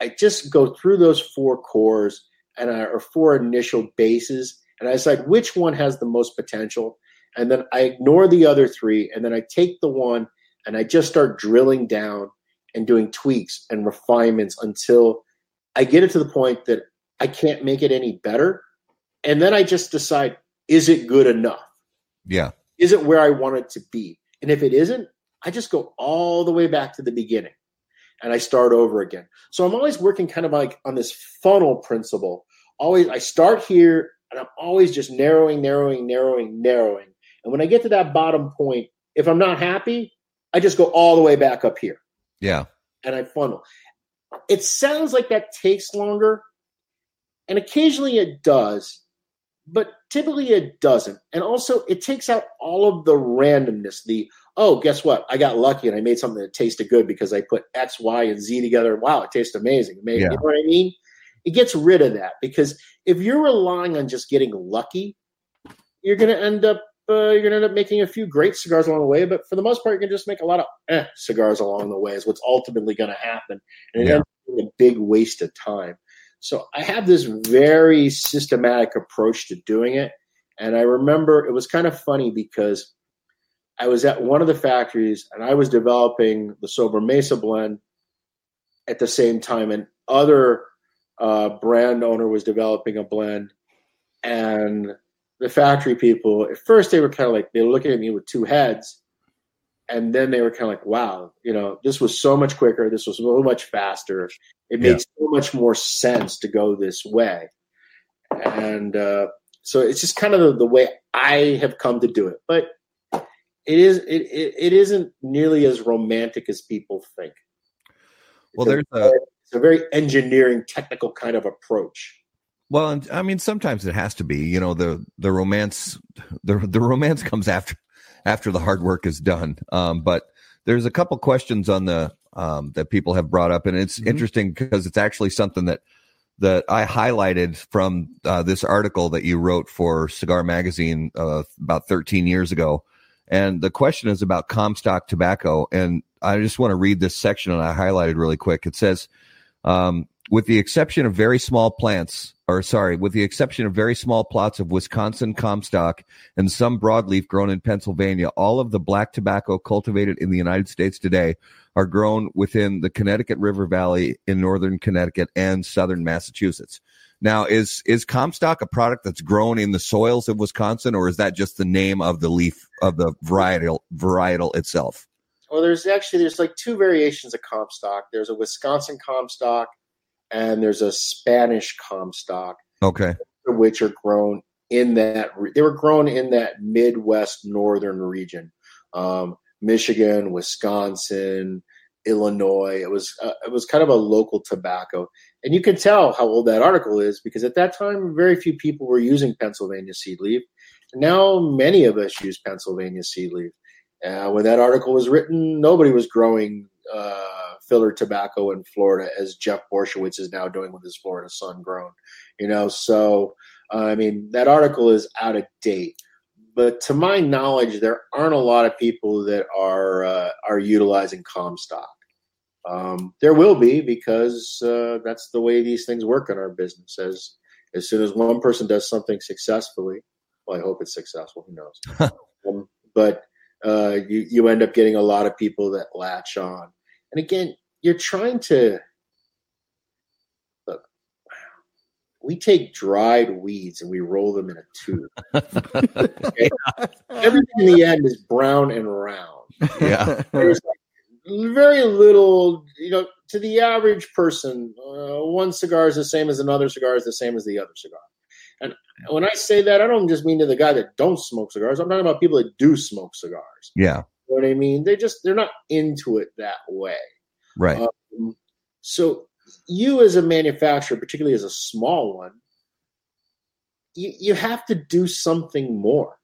I just go through those four cores and I, or four initial bases, and I decide which one has the most potential. And then I ignore the other three, and then I take the one and I just start drilling down and doing tweaks and refinements until I get it to the point that I can't make it any better. And then I just decide, is it good enough? Yeah. Is it where I want it to be? And if it isn't, I just go all the way back to the beginning and I start over again. So I'm always working kind of like on this funnel principle. Always, I start here and I'm always just narrowing, narrowing, narrowing, narrowing. And when I get to that bottom point, if I'm not happy, I just go all the way back up here. Yeah. And I funnel. It sounds like that takes longer, and occasionally it does, but typically it doesn't. And also, it takes out all of the randomness. The oh, guess what? I got lucky and I made something that tasted good because I put X, Y, and Z together. Wow, it tastes amazing. Yeah. You know what I mean? It gets rid of that because if you're relying on just getting lucky, you're going to end up uh, you're going to end up making a few great cigars along the way, but for the most part, you're going to just make a lot of eh, cigars along the way. Is what's ultimately going to happen, and it yeah. ends up being a big waste of time. So I have this very systematic approach to doing it, and I remember it was kind of funny because I was at one of the factories and I was developing the Sobremesa blend at the same time, and other uh, brand owner was developing a blend, and the factory people at first they were kind of like they were looking at me with two heads, and then they were kind of like, "Wow, you know, this was so much quicker. This was so much faster. It made yeah. so much more sense to go this way." And uh, so it's just kind of the, the way I have come to do it, but it is it, it, it isn't nearly as romantic as people think. Well, there's a, it's a very engineering, technical kind of approach. Well, and I mean, sometimes it has to be. You know, the the romance, the the romance comes after after the hard work is done. Um, but there's a couple questions on the um, that people have brought up, and it's mm-hmm. interesting because it's actually something that that I highlighted from uh, this article that you wrote for Cigar Magazine uh, about 13 years ago. And the question is about Comstock tobacco. And I just want to read this section and I highlighted really quick. It says, um, with the exception of very small plants, or sorry, with the exception of very small plots of Wisconsin Comstock and some broadleaf grown in Pennsylvania, all of the black tobacco cultivated in the United States today are grown within the Connecticut River Valley in northern Connecticut and southern Massachusetts. Now, is is Comstock a product that's grown in the soils of Wisconsin, or is that just the name of the leaf of the varietal varietal itself? Well, there's actually there's like two variations of Comstock. There's a Wisconsin Comstock, and there's a Spanish Comstock. Okay, which are grown in that they were grown in that Midwest northern region, um, Michigan, Wisconsin, Illinois. It was uh, it was kind of a local tobacco, and you can tell how old that article is because at that time, very few people were using Pennsylvania seed leaf. Now, many of us use Pennsylvania seed leaf. Uh, when that article was written, nobody was growing uh, filler tobacco in Florida as Jeff Borysiewicz is now doing with his Florida Sun grown. You know, so uh, I mean that article is out of date. But to my knowledge, there aren't a lot of people that are uh, are utilizing Comstock. Um, there will be because uh, that's the way these things work in our business. As as soon as one person does something successfully, well, I hope it's successful. Who knows? Um, but uh, you you end up getting a lot of people that latch on. And again, you're trying to look. We take dried weeds and we roll them in a tube. Okay? Everything in the end is brown and round. Yeah. There's like very little, you know, to the average person, uh, one cigar is the same as another cigar is the same as the other cigar. And when I say that, I don't just mean to the guy that don't smoke cigars. I'm talking about people that do smoke cigars. Yeah. You know what I mean? They just they're not into it that way. Right. Um, so you as a manufacturer, particularly as a small one, you, you have to do something more.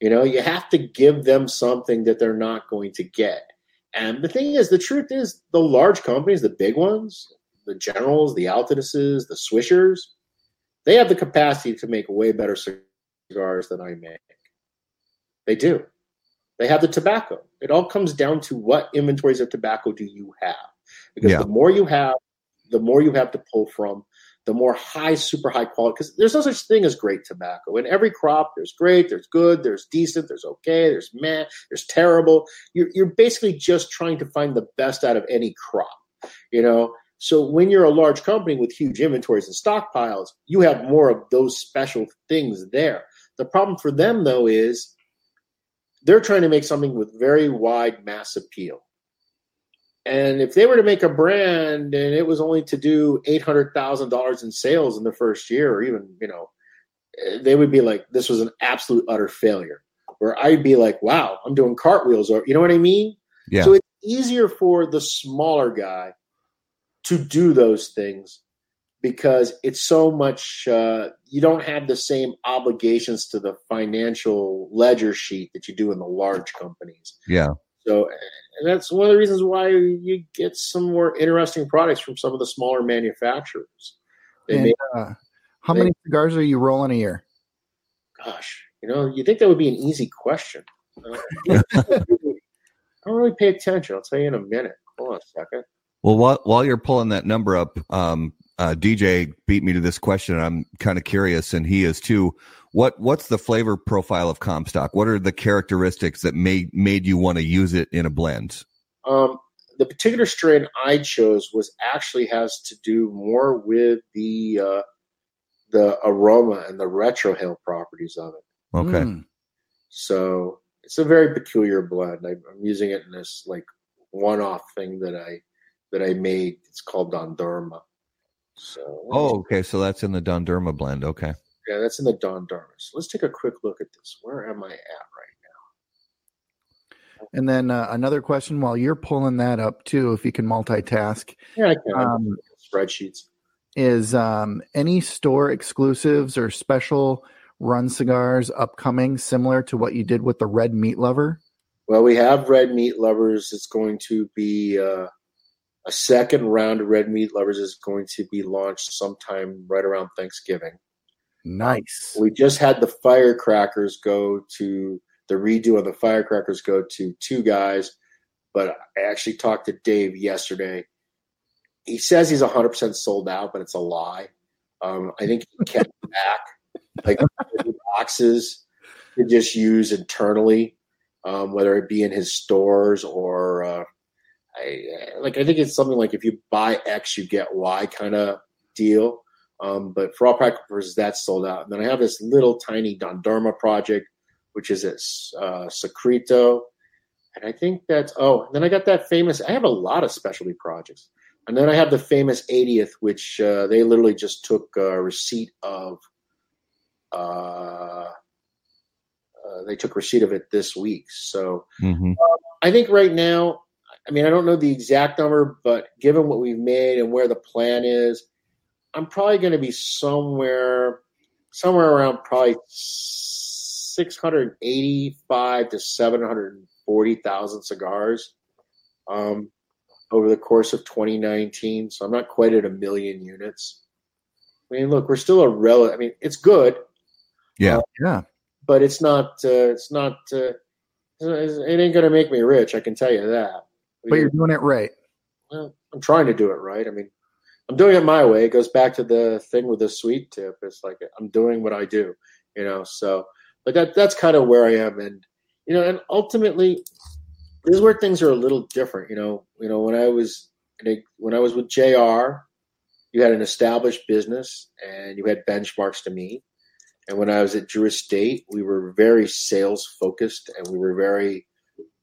You know, you have to give them something that they're not going to get. And the thing is, the truth is, the large companies, the big ones, the Generals, the Altadises, the Swishers, they have the capacity to make way better cigars than I make. They do. They have the tobacco. It all comes down to what inventories of tobacco do you have? Because Yeah. the more you have, the more you have to pull from, the more high, super high quality. Because there's no such thing as great tobacco. In every crop, there's great, there's good, there's decent, there's okay, there's meh, there's terrible. You're, you're basically just trying to find the best out of any crop, you know? So when you're a large company with huge inventories and stockpiles, you have more of those special things there. The problem for them, though, is they're trying to make something with very wide mass appeal. And if they were to make a brand and it was only to do eight hundred thousand dollars in sales in the first year, or even you know, they would be like, "This was an absolute utter failure." Where I'd be like, "Wow, I'm doing cartwheels," or you know what I mean? Yeah. So it's easier for the smaller guy to do those things because it's so much. Uh, you don't have the same obligations to the financial ledger sheet that you do in the large companies. Yeah. So, and that's one of the reasons why you get some more interesting products from some of the smaller manufacturers. They And, make, uh, how many cigars are you rolling a year? gosh, you know, you think that would be an easy question. Uh, I don't really pay attention. I'll tell you in a minute. Hold on a second. Well, while while you're pulling that number up, um, uh, DJ beat me to this question. and I'm kind of curious, and he is too. What what's the flavor profile of Comstock? What are the characteristics that made made you want to use it in a blend? Um, the particular strain I chose was actually has to do more with the uh, the aroma and the retrohale properties of it. Okay, Mm. So it's a very peculiar blend. I, I'm using it in this like one-off thing that I that I made. It's called Don Dharma. So Oh, okay. So that's in the Don Dharma blend. Okay. yeah, that's in the Don Dharma. So let's take a quick look at this. Where am I at right now? And then uh, another question while you're pulling that up too, if you can multitask. Yeah, I can. Um, Spreadsheets. is um, any store exclusives or special run cigars upcoming similar to what you did with the Red Meat Lover? Well, we have Red Meat Lovers. It's going to be uh, a second round of Red Meat Lovers is going to be launched sometime right around Thanksgiving. Nice. We just had the firecrackers go to the redo of the firecrackers go to two guys, but I actually talked to Dave yesterday. He says he's 100% sold out, but it's a lie. Um, I think he kept back like boxes to just use internally, um, whether it be in his stores or uh, I like. I think it's something like if you buy X, you get Y kind of deal. Um, but for all practical purposes, that's sold out. And then I have this little tiny Don Dharma project, which is at uh, Secreto. And I think that's, oh, then I got that famous, I have a lot of specialty projects. And then I have the famous 80th, which uh, they literally just took a receipt of, uh, uh, they took receipt of it this week. So hmm I think right now, I mean, I don't know the exact number, but given what we've made and where the plan is, I'm probably going to be somewhere, somewhere around probably 685 to 740,000 cigars um, over the course of 2019. So I'm not quite at a million units. I mean, look, we're still a relative. I mean, it's good, Yeah. Yeah. but it's not. Uh, it's not. Uh, it ain't going to make me rich. I can tell you that. But you're doing it right. Well, I'm trying to do it right. I mean, I'm doing it my way. It goes back to the thing with the sweet tip. It's like I'm doing what I do, you know. So, but that that's kind of where I am, and you know, and ultimately, this is where things are a little different. You know, you know when I was when I was with Jr. You had an established business and you had benchmarks to meet. And when I was at Drew Estate, we were very sales focused and we were very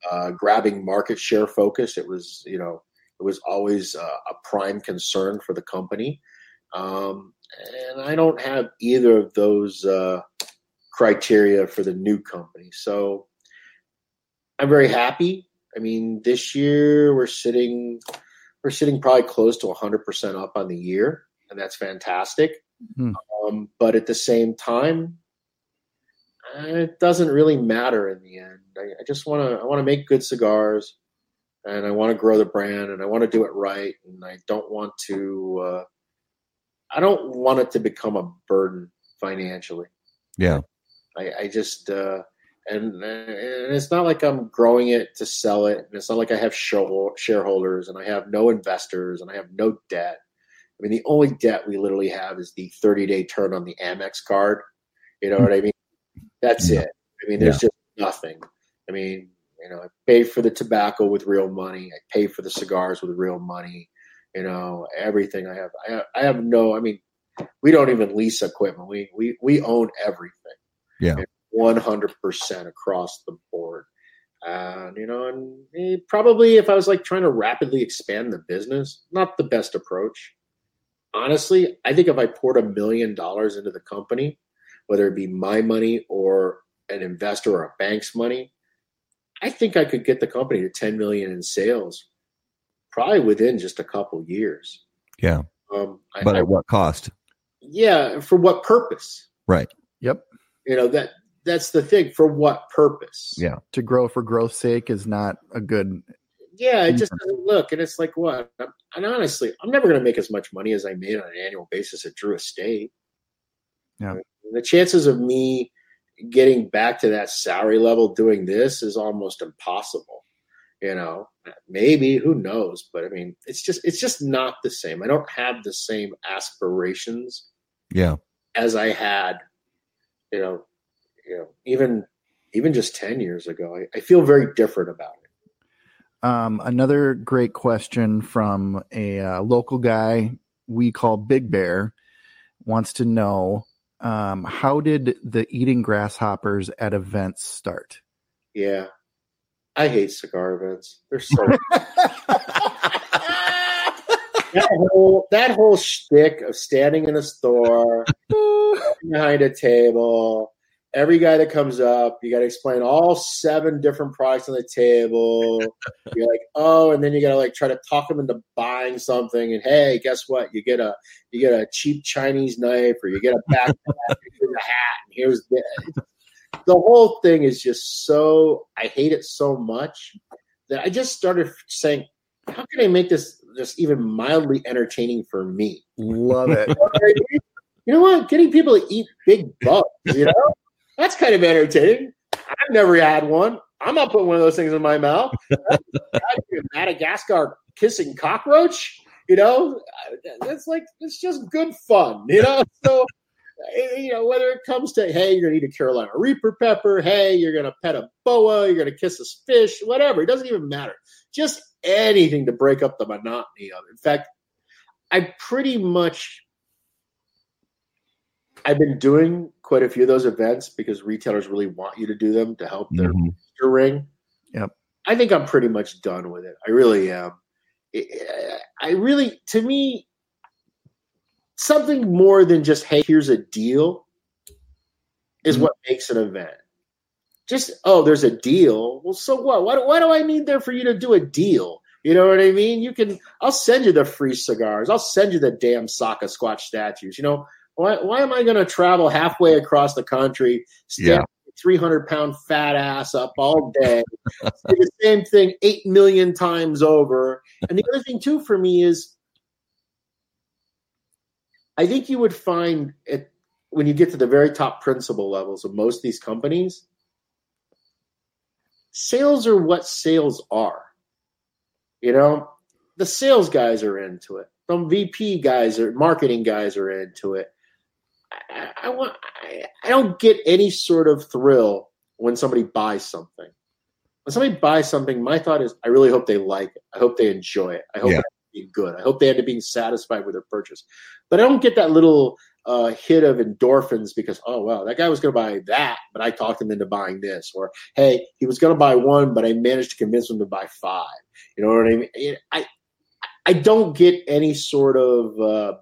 uh, grabbing market share focus. It was, you know, it was always uh, a prime concern for the company. Um, and I don't have either of those uh, criteria for the new company. So I'm very happy. I mean, this year we're sitting we're sitting probably close to 100% up on the year, and that's fantastic. Hmm. Um, but at the same time, it doesn't really matter in the end. I, I just want to I want to make good cigars, and I want to grow the brand, and I want to do it right, and I don't want to uh, I don't want it to become a burden financially. Yeah, I, I just uh, and, and it's not like I'm growing it to sell it, and it's not like I have shareholders, and I have no investors, and I have no debt. I mean, the only debt we literally have is the 30 day turn on the Amex card. You know what I mean? That's it. I mean, there's yeah. just nothing. I mean, you know, I pay for the tobacco with real money. I pay for the cigars with real money. You know, everything I have. I have, I have no. I mean, we don't even lease equipment. We we we own everything. Yeah. 100% across the board. And, you know, and probably if I was like trying to rapidly expand the business, not the best approach. Honestly, I think if I poured a million dollars into the company, whether it be my money or an investor or a bank's money, I think I could get the company to 10 million in sales probably within just a couple years. Yeah. Um, but I, at what cost? Yeah. For what purpose? Right. Yep. You know, that that's the thing. For what purpose? Yeah. To grow for growth's sake is not a good. Yeah, it just doesn't look, and it's like what? And honestly, I'm never going to make as much money as I made on an annual basis at Drew Estate. Yeah. The chances of me getting back to that salary level doing this is almost impossible. You know, maybe who knows? But I mean, it's just it's just not the same. I don't have the same aspirations. Yeah. As I had, you know, you know, even even just ten years ago. I, I feel very different about it. Um, another great question from a uh, local guy we call Big Bear wants to know um, how did the eating grasshoppers at events start? Yeah, I hate cigar events. They're so. that whole that whole shtick of standing in a store behind a table every guy that comes up, you got to explain all seven different products on the table. You're like, oh, and then you got to like try to talk them into buying something. And hey, guess what? You get a you get a cheap Chinese knife, or you get a backpack, here's a hat, and here's the the whole thing is just so. I hate it so much that I just started saying, how can I make this just even mildly entertaining for me? Love it. you know what? Getting people to eat big bugs, you know? That's kind of entertaining. I've never had one. I'm not putting one of those things in my mouth. Madagascar kissing cockroach. You know, that's like it's just good fun. You know, so eh, you know whether it comes to hey, you're gonna eat a Carolina Reaper pepper. Hey, you're gonna pet a boa. You're gonna kiss a fish. Whatever. It doesn't even matter. Just anything to break up the monotony of it. In fact, I pretty much I've been doing quite a few of those events because retailers really want you to do them to help their mm-hmm. ring. Yep. I think I'm pretty much done with it. I really am. I really, to me, something more than just, hey, here's a deal is mm-hmm. what makes an event. Just, oh, there's a deal. Well, so what? Why, why do I need there for you to do a deal? You know what I mean? You can, I'll send you the free cigars. I'll send you the damn Saka Squatch statues. You know, why, why am I going to travel halfway across the country, stand yeah. 300 pound fat ass up all day, do the same thing 8 million times over? And the other thing, too, for me is I think you would find it when you get to the very top principal levels of most of these companies, sales are what sales are. You know, the sales guys are into it. Some VP guys or marketing guys are into it. I, I want I, I don't get any sort of thrill when somebody buys something. When somebody buys something, my thought is, I really hope they like it. I hope they enjoy it. I hope Yeah. it's good. I hope they end up being satisfied with their purchase. But I don't get that little uh, hit of endorphins because, oh, wow, that guy was going to buy that, but I talked him into buying this. Or, hey, he was going to buy one, but I managed to convince him to buy five. You know what I mean? I, I don't get any sort of uh,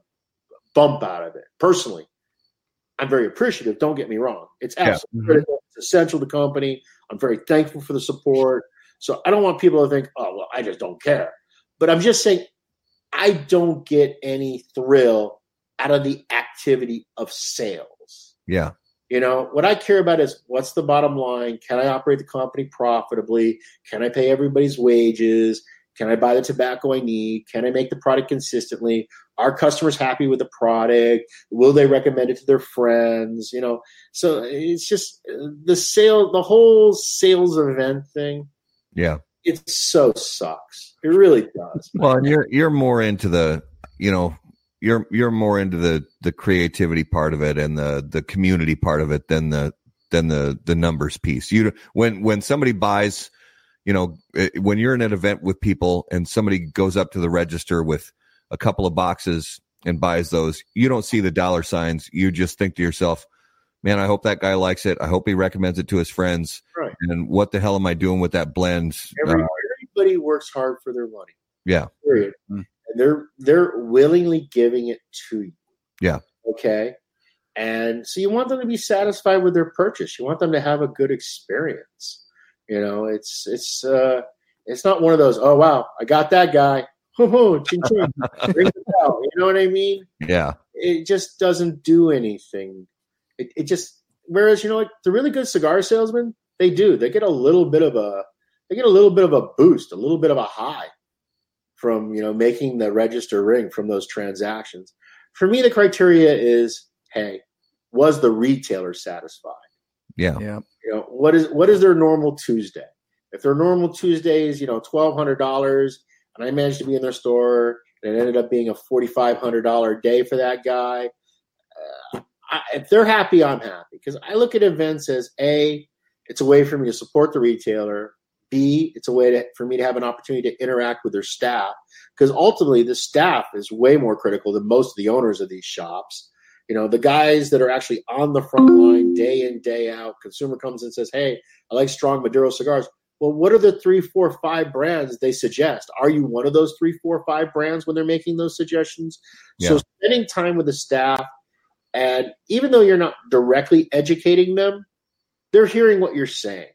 bump out of it personally. I'm very appreciative. Don't get me wrong; it's Yeah. absolutely Mhm. critical. It's essential to the company. I'm very thankful for the support. So I don't want people to think, "Oh, well, I just don't care." But I'm just saying, I don't get any thrill out of the activity of sales. Yeah. You know, what I care about is what's the bottom line? Can I operate the company profitably? Can I pay everybody's wages? Can I buy the tobacco I need? Can I make the product consistently? Are customers happy with the product? Will they recommend it to their friends? You know, so it's just the sale, the whole sales event thing. Yeah. It so sucks. It really does. Well, and you're you're more into the you know you're you're more into the the creativity part of it and the the community part of it than the than the the numbers piece. You when when somebody buys, you know, eh, when you're in an event with people and somebody goes up to the register with a couple of boxes and buys those, you don't see the dollar signs. You just think to yourself, "Man, I hope that guy likes it. I hope he recommends it to his friends." Right. And what the hell am I doing with that blend? Every, Uh, everybody works hard for their money. yeah. period. Mm. And they're they're willingly giving it to you. Yeah. Okay. And so you want them to be satisfied with their purchase. You want them to have a good experience. You know, it's it's uh it's not one of those, oh wow, I got that guy. Ho ching ching. Ring the bell. You know what I mean? Yeah. It just doesn't do anything. It it just whereas you know what, the really good cigar salesmen, they do. They get a little bit of a they get a little bit of a boost, a little bit of a high from you know making the register ring from those transactions. For me, the criteria is, hey, was the retailer satisfied? Yeah. Yeah. You know, what is what is their normal Tuesday? If their normal Tuesday is you know twelve hundred dollars, and I managed to be in their store, and it ended up being a forty five hundred dollar day for that guy. Uh, I, if they're happy, I'm happy because I look at events as a, it's a way for me to support the retailer. B, it's a way to, for me to have an opportunity to interact with their staff because ultimately the staff is way more critical than most of the owners of these shops. You know, the guys that are actually on the front line day in, day out. Consumer comes and says, Hey, I like strong Maduro cigars. Well, what are the three, four, five brands they suggest? Are you one of those three, four, five brands when they're making those suggestions? So spending time with the staff, and even though you're not directly educating them, they're hearing what you're saying.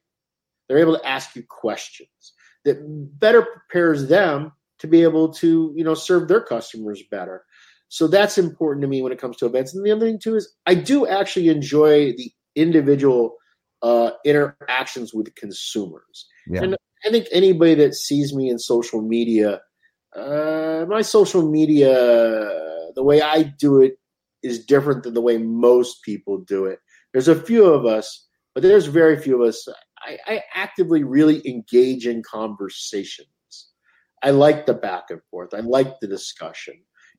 They're able to ask you questions that better prepares them to be able to, you know, serve their customers better. So that's important to me when it comes to events. And the other thing too is I do actually enjoy the individual uh, interactions with consumers. Yeah. And I think anybody that sees me in social media, uh, my social media, the way I do it is different than the way most people do it. There's a few of us, but there's very few of us. I, I actively really engage in conversations. I like the back and forth. I like the discussion.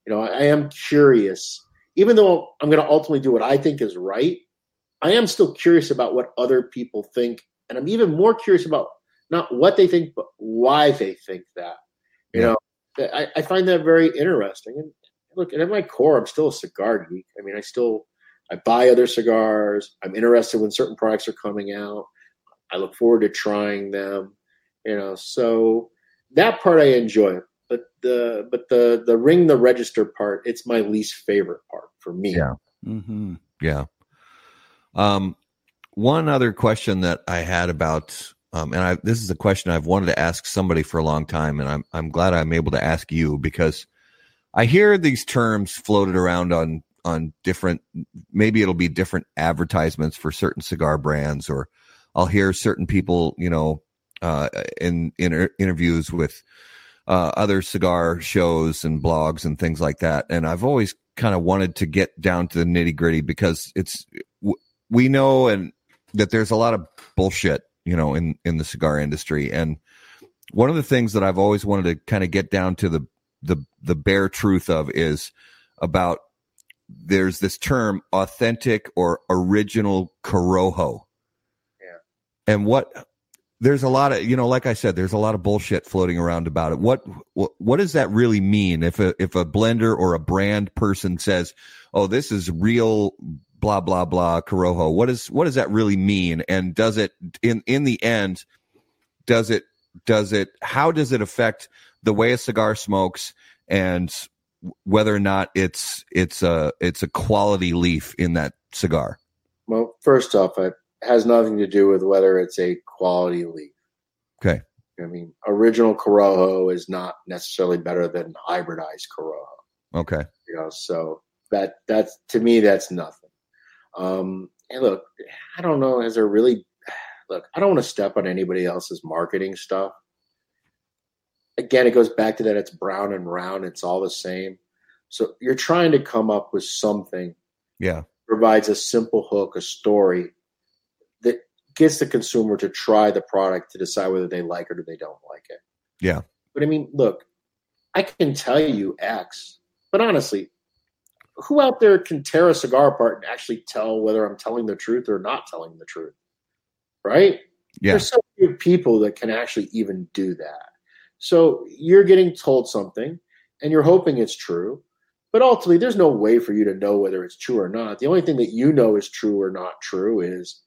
You know, I, I am curious. Even though I'm going to ultimately do what I think is right, I am still curious about what other people think. And I'm even more curious about not what they think, but why they think that. You Yeah. know, I, I find that very interesting. And look, and at my core, I'm still a cigar geek. I mean, I still I buy other cigars. I'm interested when certain products are coming out. I look forward to trying them. You know, so that part I enjoy. But the but the the ring the register part, it's my least favorite part for me. Yeah. Mm-hmm. Yeah. Um, one other question that I had about, um, and I, this is a question I've wanted to ask somebody for a long time, and I'm, I'm glad I'm able to ask you because I hear these terms floated around on, on different, maybe it'll be different advertisements for certain cigar brands, or I'll hear certain people, you know, uh, in, in interviews with, uh, other cigar shows and blogs and things like that. And I've always kind of wanted to get down to the nitty gritty because it's, we know and that there's a lot of bullshit, you know, in in the cigar industry. And one of the things that I've always wanted to kind of get down to the the the bare truth of is about there's this term authentic or original corojo. Yeah. and what there's a lot of you know like i said there's a lot of bullshit floating around about it what what, what does that really mean if a if a blender or a brand person says oh this is real blah blah blah corojo what is what does that really mean? And does it in in the end does it does it how does it affect the way a cigar smokes and whether or not it's it's a it's a quality leaf in that cigar? Well first off it has nothing to do with whether it's a quality leaf. Okay. I mean original corojo is not necessarily better than hybridized corojo okay. You know so that that's to me that's nothing um and look i don't know is there really look i don't want to step on anybody else's marketing stuff again, it goes back to that it's brown and round, it's all the same. So you're trying to come up with something. Yeah. Provides a simple hook, a story that gets the consumer to try the product to decide whether they like it or they don't like it. Yeah. But I mean, look, I can tell you X, but honestly, who out there can tear a cigar apart and actually tell whether I'm telling the truth or not telling the truth? Right? Yeah. There's so few people that can actually even do that. So you're getting told something and you're hoping it's true. But ultimately, there's no way for you to know whether it's true or not. The only thing that you know is true or not true is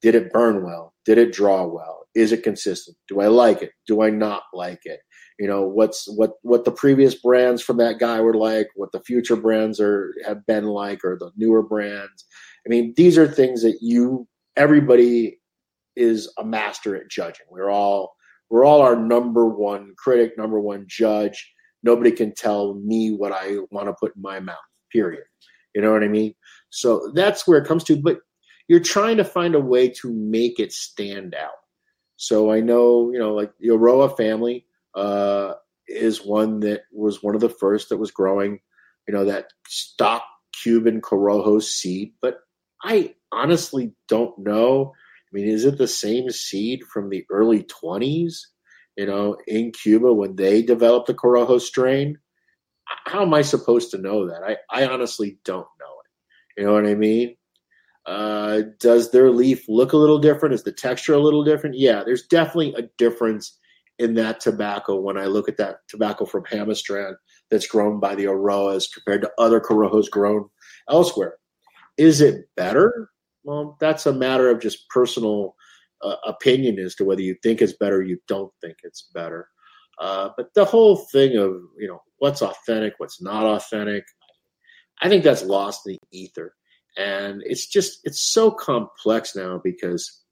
did it burn well? Did it draw well? Is it consistent? Do I like it? Do I not like it? You know, what's what what the previous brands from that guy were like, what the future brands are have been like, or the newer brands. I mean, these are things that you everybody is a master at judging. We're all we're all our number one critic, number one judge. Nobody can tell me what I want to put in my mouth, period. You know what I mean? So that's where it comes to. But you're trying to find a way to make it stand out. So I know, you know, like the Eiroa family uh, is one that was one of the first that was growing, you know, that stock Cuban Corojo seed. But I honestly don't know I mean, is it the same seed from the early 20s, you know, in Cuba when they developed the Corojo strain? How am I supposed to know that? I, I honestly don't know it. You know what I mean? Uh, does their leaf look a little different? Is the texture a little different? Yeah, there's definitely a difference in that tobacco when I look at that tobacco from Jamastran that's grown by the Eiroas compared to other Corojos grown elsewhere. Is it better? well, that's a matter of just personal uh, opinion as to whether you think it's better, or you don't think it's better. Uh, but the whole thing of you know what's authentic, what's not authentic, I think that's lost in the ether, and it's just it's so complex now because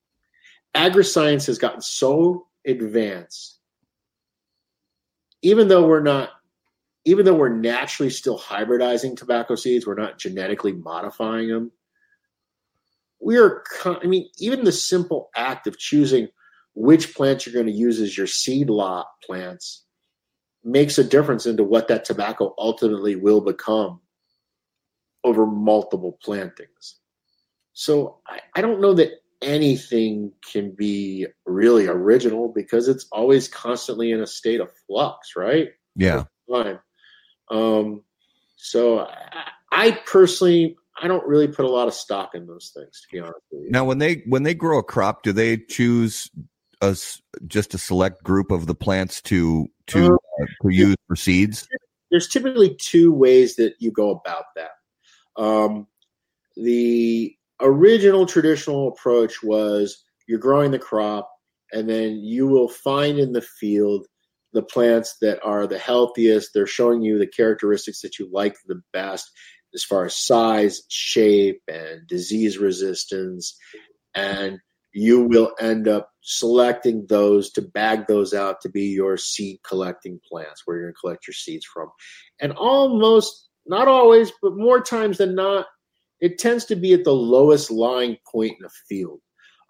agri-science has gotten so advanced. Even though we're not, even though we're naturally still hybridizing tobacco seeds, we're not genetically modifying them we're i mean even the simple act of choosing which plants you're going to use as your seed lot plants makes a difference into what that tobacco ultimately will become over multiple plantings. So i, I don't know that anything can be really original because it's always constantly in a state of flux right yeah um so I, I personally I don't really put a lot of stock in those things, to be honest with you. Now, when they when they grow a crop, do they choose a just a select group of the plants to to uh, uh, to use for seeds? There's typically two ways that you go about that. Um, the original traditional approach was you're growing the crop, and then you will find in the field the plants that are the healthiest. They're showing you the characteristics that you like the best as far as size, shape, and disease resistance. And you will end up selecting those to bag those out to be your seed collecting plants where you're going to collect your seeds from. And almost, not always, but more times than not, it tends to be at the lowest lying point in a field.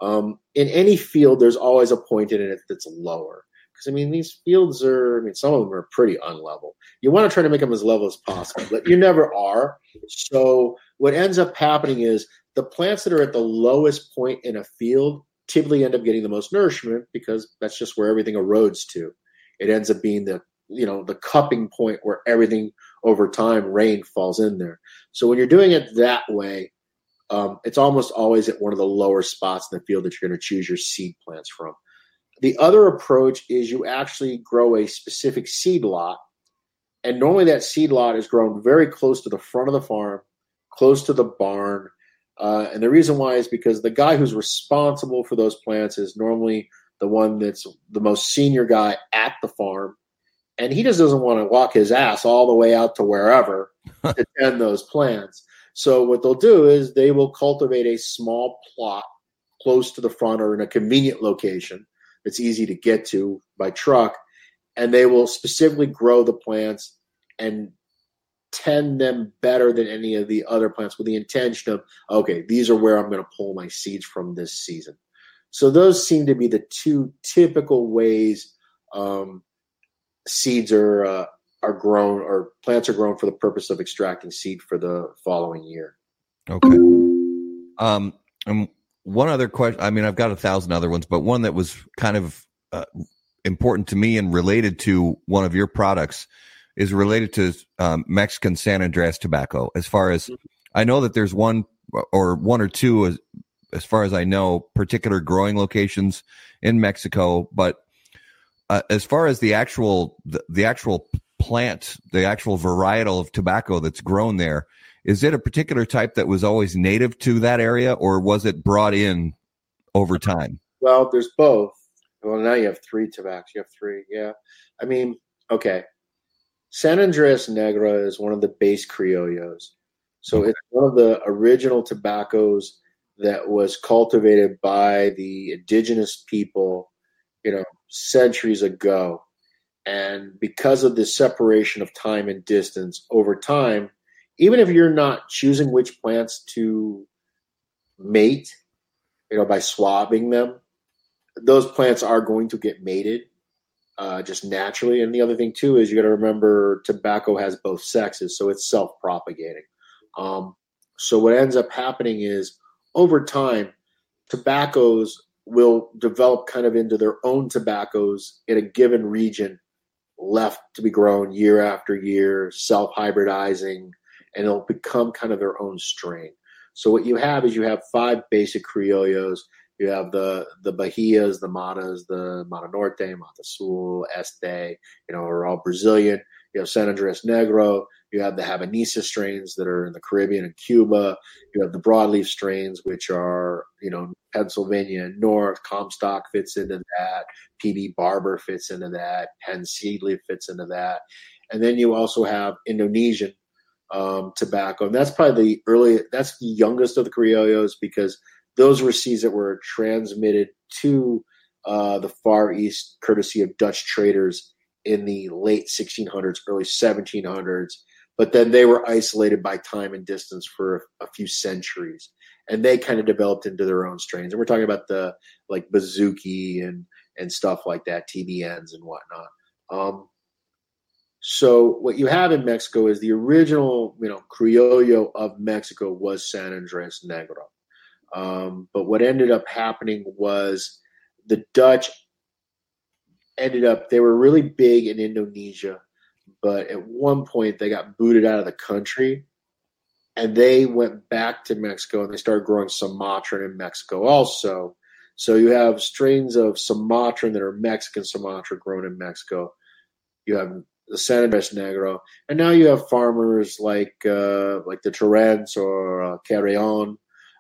Um, in any field, there's always a point in it that's lower. Because I mean, these fields are, I mean, some of them are pretty unlevel. You want to try to make them as level as possible, but you never are. So what ends up happening is the plants that are at the lowest point in a field typically end up getting the most nourishment because that's just where everything erodes to. It ends up being the you know the cupping point where everything over time rain falls in there. So when you're doing it that way, um, it's almost always at one of the lower spots in the field that you're going to choose your seed plants from. The other approach is you actually grow a specific seed lot, and normally that seed lot is grown very close to the front of the farm, close to the barn. Uh, and the reason why is because the guy who's responsible for those plants is normally the one that's the most senior guy at the farm. And he just doesn't want to walk his ass all the way out to wherever to tend those plants. So what they'll do is they will cultivate a small plot close to the front or in a convenient location that's easy to get to by truck, and they will specifically grow the plants and tend them better than any of the other plants with the intention of okay, these are where I'm going to pull my seeds from this season. So those seem to be the two typical ways um, seeds are uh, are grown or plants are grown for the purpose of extracting seed for the following year. Okay. Um, and one other question. I mean, I've got a thousand other ones, but one that was kind of uh, important to me and related to one of your products is related to um, Mexican San Andres tobacco. As far as I know, that there's one or one or two, as, as far as I know, particular growing locations in Mexico. But uh, as far as the actual the, the actual plant, the actual varietal of tobacco that's grown there, is it a particular type that was always native to that area, or was it brought in over time? Well, there's both. Well, now you have three tobaccos. You have three. Yeah. I mean, okay. San Andres Negra is one of the base criollos. So it's one of the original tobaccos that was cultivated by the indigenous people, you know, centuries ago. And because of the separation of time and distance over time, even if you're not choosing which plants to mate, you know, by swabbing them, those plants are going to get mated uh, just naturally. And the other thing too is you got to remember tobacco has both sexes, so it's self-propagating. Um, so what ends up happening is over time, tobaccos will develop kind of into their own tobaccos in a given region, left to be grown year after year, self-hybridizing, and it'll become kind of their own strain. So what you have is you have five basic criollos. You have the the Bahias, the Matas, the Mata Norte, Mata Sul, Este, you know, are all Brazilian. You have San Andres Negro. You have the Habanesa strains that are in the Caribbean and Cuba. You have the broadleaf strains, which are, you know, Pennsylvania and North. Comstock fits into that. PB Barber fits into that. Penn Seedleaf fits into that. And then you also have Indonesian um, tobacco. And that's probably the early, that's the youngest of the criollos because those were seeds that were transmitted to uh, the Far East courtesy of Dutch traders in the late 1600s, early 1700s. But then they were isolated by time and distance for a, few centuries, and they kind of developed into their own strains. And we're talking about the like Besuki and and stuff like that, TBNs and whatnot. Um, so what you have in Mexico is the original, you know, criollo of Mexico was San Andres Negro. Um, but what ended up happening was the Dutch ended up they were really big in Indonesia, but at one point they got booted out of the country and they went back to Mexico and they started growing Sumatran in Mexico also. So you have strains of Sumatran that are Mexican Sumatra grown in Mexico. You have the San Andres Negro, and now you have farmers like uh, like the Turrents or uh, Carrion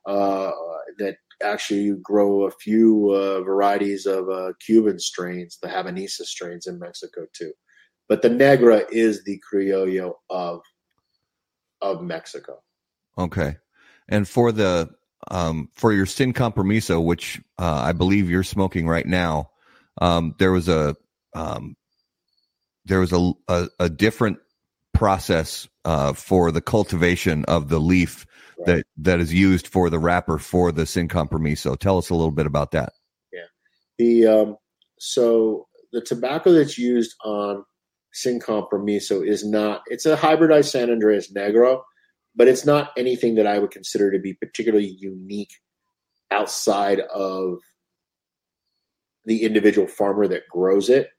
uh, that actually grow a few uh, varieties of uh, Cuban strains, the Habanesa strains in Mexico too. But the Negra is the Criollo of of Mexico. Okay, and for the um, for your Sin Compromiso, which uh, I believe you're smoking right now, um, there was a um, there was a, a, a different process uh, for the cultivation of the leaf right. that that is used for the wrapper for the sin compromiso. Tell us a little bit about that. Yeah, the um, so the tobacco that's used on sin compromiso is not. It's a hybridized San Andres Negro, but it's not anything that I would consider to be particularly unique outside of the individual farmer that grows it.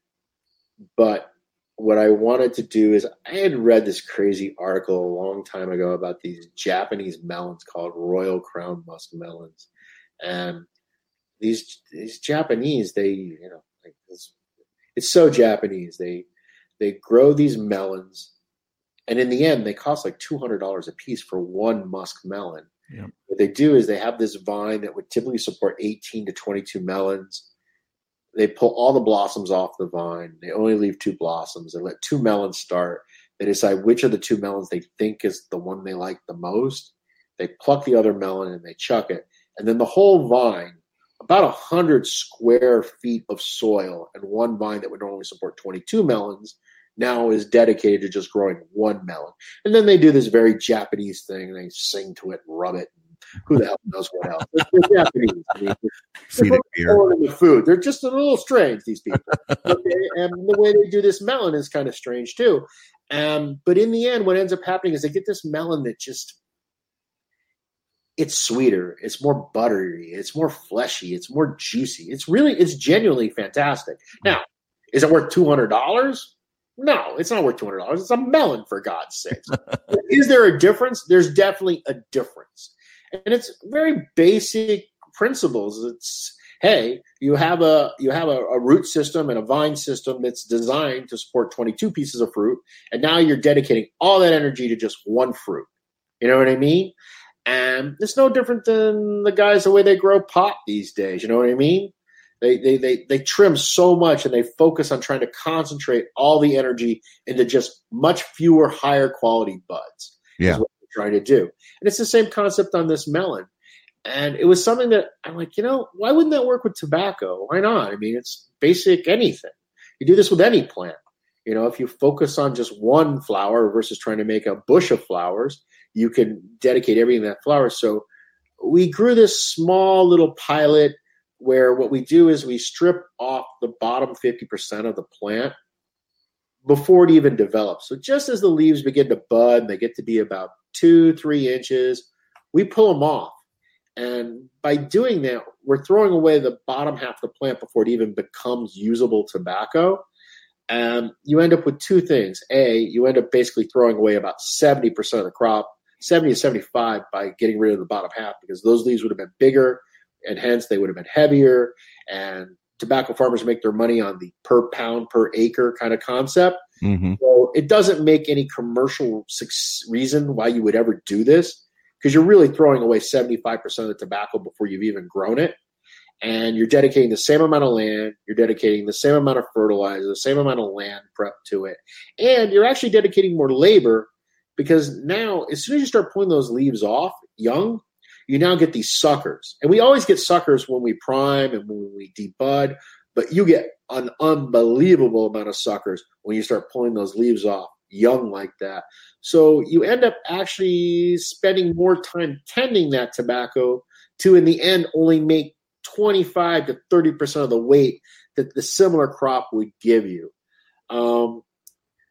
But what I wanted to do is I had read this crazy article a long time ago about these Japanese melons called Royal Crown Musk melons, and these these Japanese they you know like it's, it's so Japanese they they grow these melons, and in the end they cost like two hundred dollars a piece for one musk melon. Yep. What they do is they have this vine that would typically support eighteen to twenty two melons they pull all the blossoms off the vine. They only leave two blossoms. They let two melons start. They decide which of the two melons they think is the one they like the most. They pluck the other melon and they chuck it. And then the whole vine, about a hundred square feet of soil and one vine that would normally support 22 melons, now is dedicated to just growing one melon. And then they do this very Japanese thing. They sing to it, rub it, who the hell knows what else? They're, Japanese. I mean, Feeding beer. the food. They're just a little strange. These people. Okay, and the way they do this melon is kind of strange too. Um, but in the end, what ends up happening is they get this melon that just it's sweeter, it's more buttery, it's more fleshy, it's more juicy. It's really, it's genuinely fantastic. Now, is it worth two hundred dollars? No, it's not worth two hundred dollars. It's a melon, for God's sake. is there a difference? There's definitely a difference and it's very basic principles. It's hey, you have a you have a, a, root system and a vine system that's designed to support 22 pieces of fruit, and now you're dedicating all that energy to just one fruit. You know what I mean? And it's no different than the guys the way they grow pot these days. You know what I mean? They, they they they trim so much and they focus on trying to concentrate all the energy into just much fewer higher quality buds. Yeah what they're trying to do. And it's the same concept on this melon. And it was something that I'm like, you know, why wouldn't that work with tobacco? Why not? I mean, it's basic anything. You do this with any plant. You know, if you focus on just one flower versus trying to make a bush of flowers, you can dedicate everything to that flower. So we grew this small little pilot where what we do is we strip off the bottom 50% of the plant before it even develops. So just as the leaves begin to bud and they get to be about two, three inches, we pull them off. And by doing that, we're throwing away the bottom half of the plant before it even becomes usable tobacco. And you end up with two things. A, you end up basically throwing away about 70% of the crop, 70 to 75 by getting rid of the bottom half because those leaves would have been bigger and hence they would have been heavier. And tobacco farmers make their money on the per pound per acre kind of concept. Mm-hmm. So it doesn't make any commercial reason why you would ever do this because you're really throwing away 75% of the tobacco before you've even grown it. And you're dedicating the same amount of land, you're dedicating the same amount of fertilizer, the same amount of land prep to it. And you're actually dedicating more labor because now, as soon as you start pulling those leaves off young, you now get these suckers. And we always get suckers when we prime and when we debud, but you get an unbelievable amount of suckers when you start pulling those leaves off young like that. So you end up actually spending more time tending that tobacco to, in the end, only make 25 to 30% of the weight that the similar crop would give you. Um,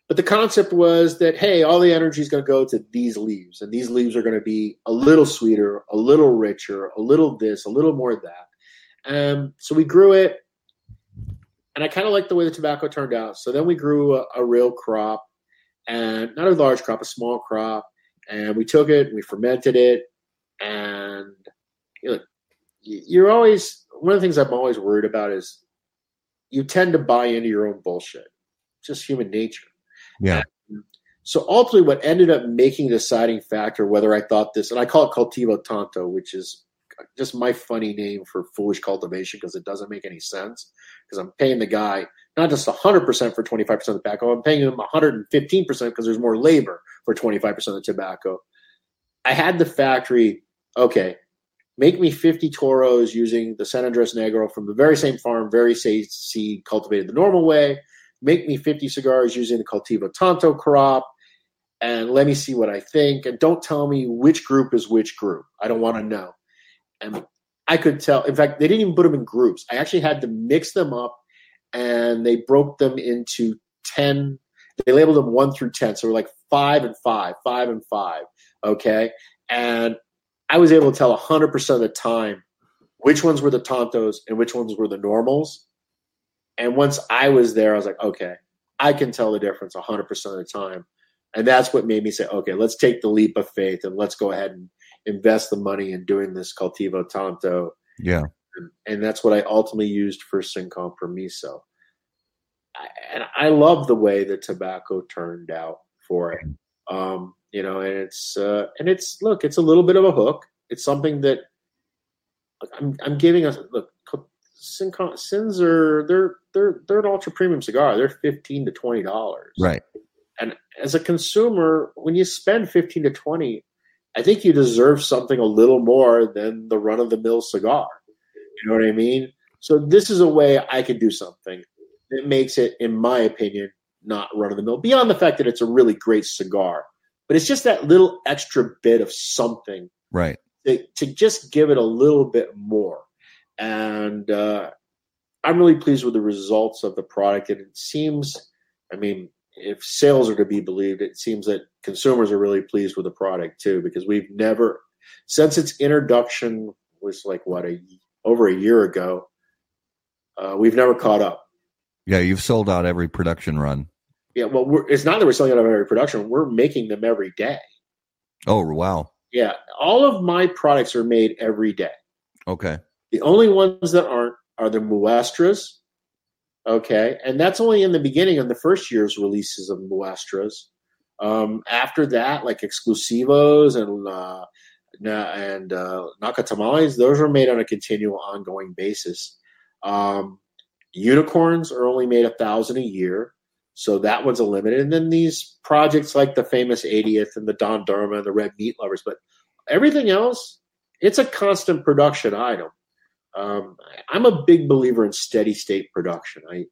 but the concept was that, hey, all the energy is going to go to these leaves, and these leaves are going to be a little sweeter, a little richer, a little this, a little more that. Um, so we grew it and I kind of like the way the tobacco turned out. So then we grew a, a, real crop, and not a large crop, a small crop, and we took it and we fermented it, and you know, you're always one of the things I'm always worried about is you tend to buy into your own bullshit. just human nature. Yeah. And so ultimately, what ended up making the deciding factor whether I thought this, and I call it cultivo tonto, which is just my funny name for foolish cultivation because it doesn't make any sense because I'm paying the guy not just 100% for 25% of the tobacco, I'm paying him 115% because there's more labor for 25% of the tobacco. I had the factory, okay, make me 50 toros using the San Andres Negro from the very same farm, very seed, cultivated the normal way. Make me 50 cigars using the Cultivo Tonto crop and let me see what I think. And don't tell me which group is which group. I don't want to know. And I could tell. In fact, they didn't even put them in groups. I actually had to mix them up, and they broke them into ten. They labeled them one through ten, so we're like five and five, five and five. Okay, and I was able to tell hundred percent of the time which ones were the Tontos and which ones were the normals. And once I was there, I was like, okay, I can tell the difference 100% of the time. And that's what made me say, okay, let's take the leap of faith and let's go ahead and invest the money in doing this cultivo tonto. Yeah. And, and that's what I ultimately used for Sin Compromiso. I, and I love the way the tobacco turned out for it. Um, you know, and it's uh, and it's look, it's a little bit of a hook. It's something that look, I'm I'm giving us look. Sin, sins are they're they're they're an ultra premium cigar. They're fifteen to twenty dollars. Right. And as a consumer, when you spend fifteen to twenty, I think you deserve something a little more than the run of the mill cigar. You know what I mean? So this is a way I can do something that makes it, in my opinion, not run of the mill. Beyond the fact that it's a really great cigar, but it's just that little extra bit of something, right? To, to just give it a little bit more. And uh, I'm really pleased with the results of the product. And it seems, I mean, if sales are to be believed, it seems that consumers are really pleased with the product too, because we've never, since its introduction was like what a over a year ago, uh, we've never caught up. Yeah, you've sold out every production run. Yeah, well, it's not that we're selling out of every production; we're making them every day. Oh wow! Yeah, all of my products are made every day. Okay. The only ones that aren't are the muestras. Okay, and that's only in the beginning of the first year's releases of muestras. Um, after that, like exclusivos and uh, and uh, Nacatamales, those are made on a continual, ongoing basis. Um, unicorns are only made a thousand a year. So that one's a limited. And then these projects like the famous 80th and the Don Dharma and the Red Meat Lovers. But everything else, it's a constant production item. Um, I'm a big believer in steady state production. I,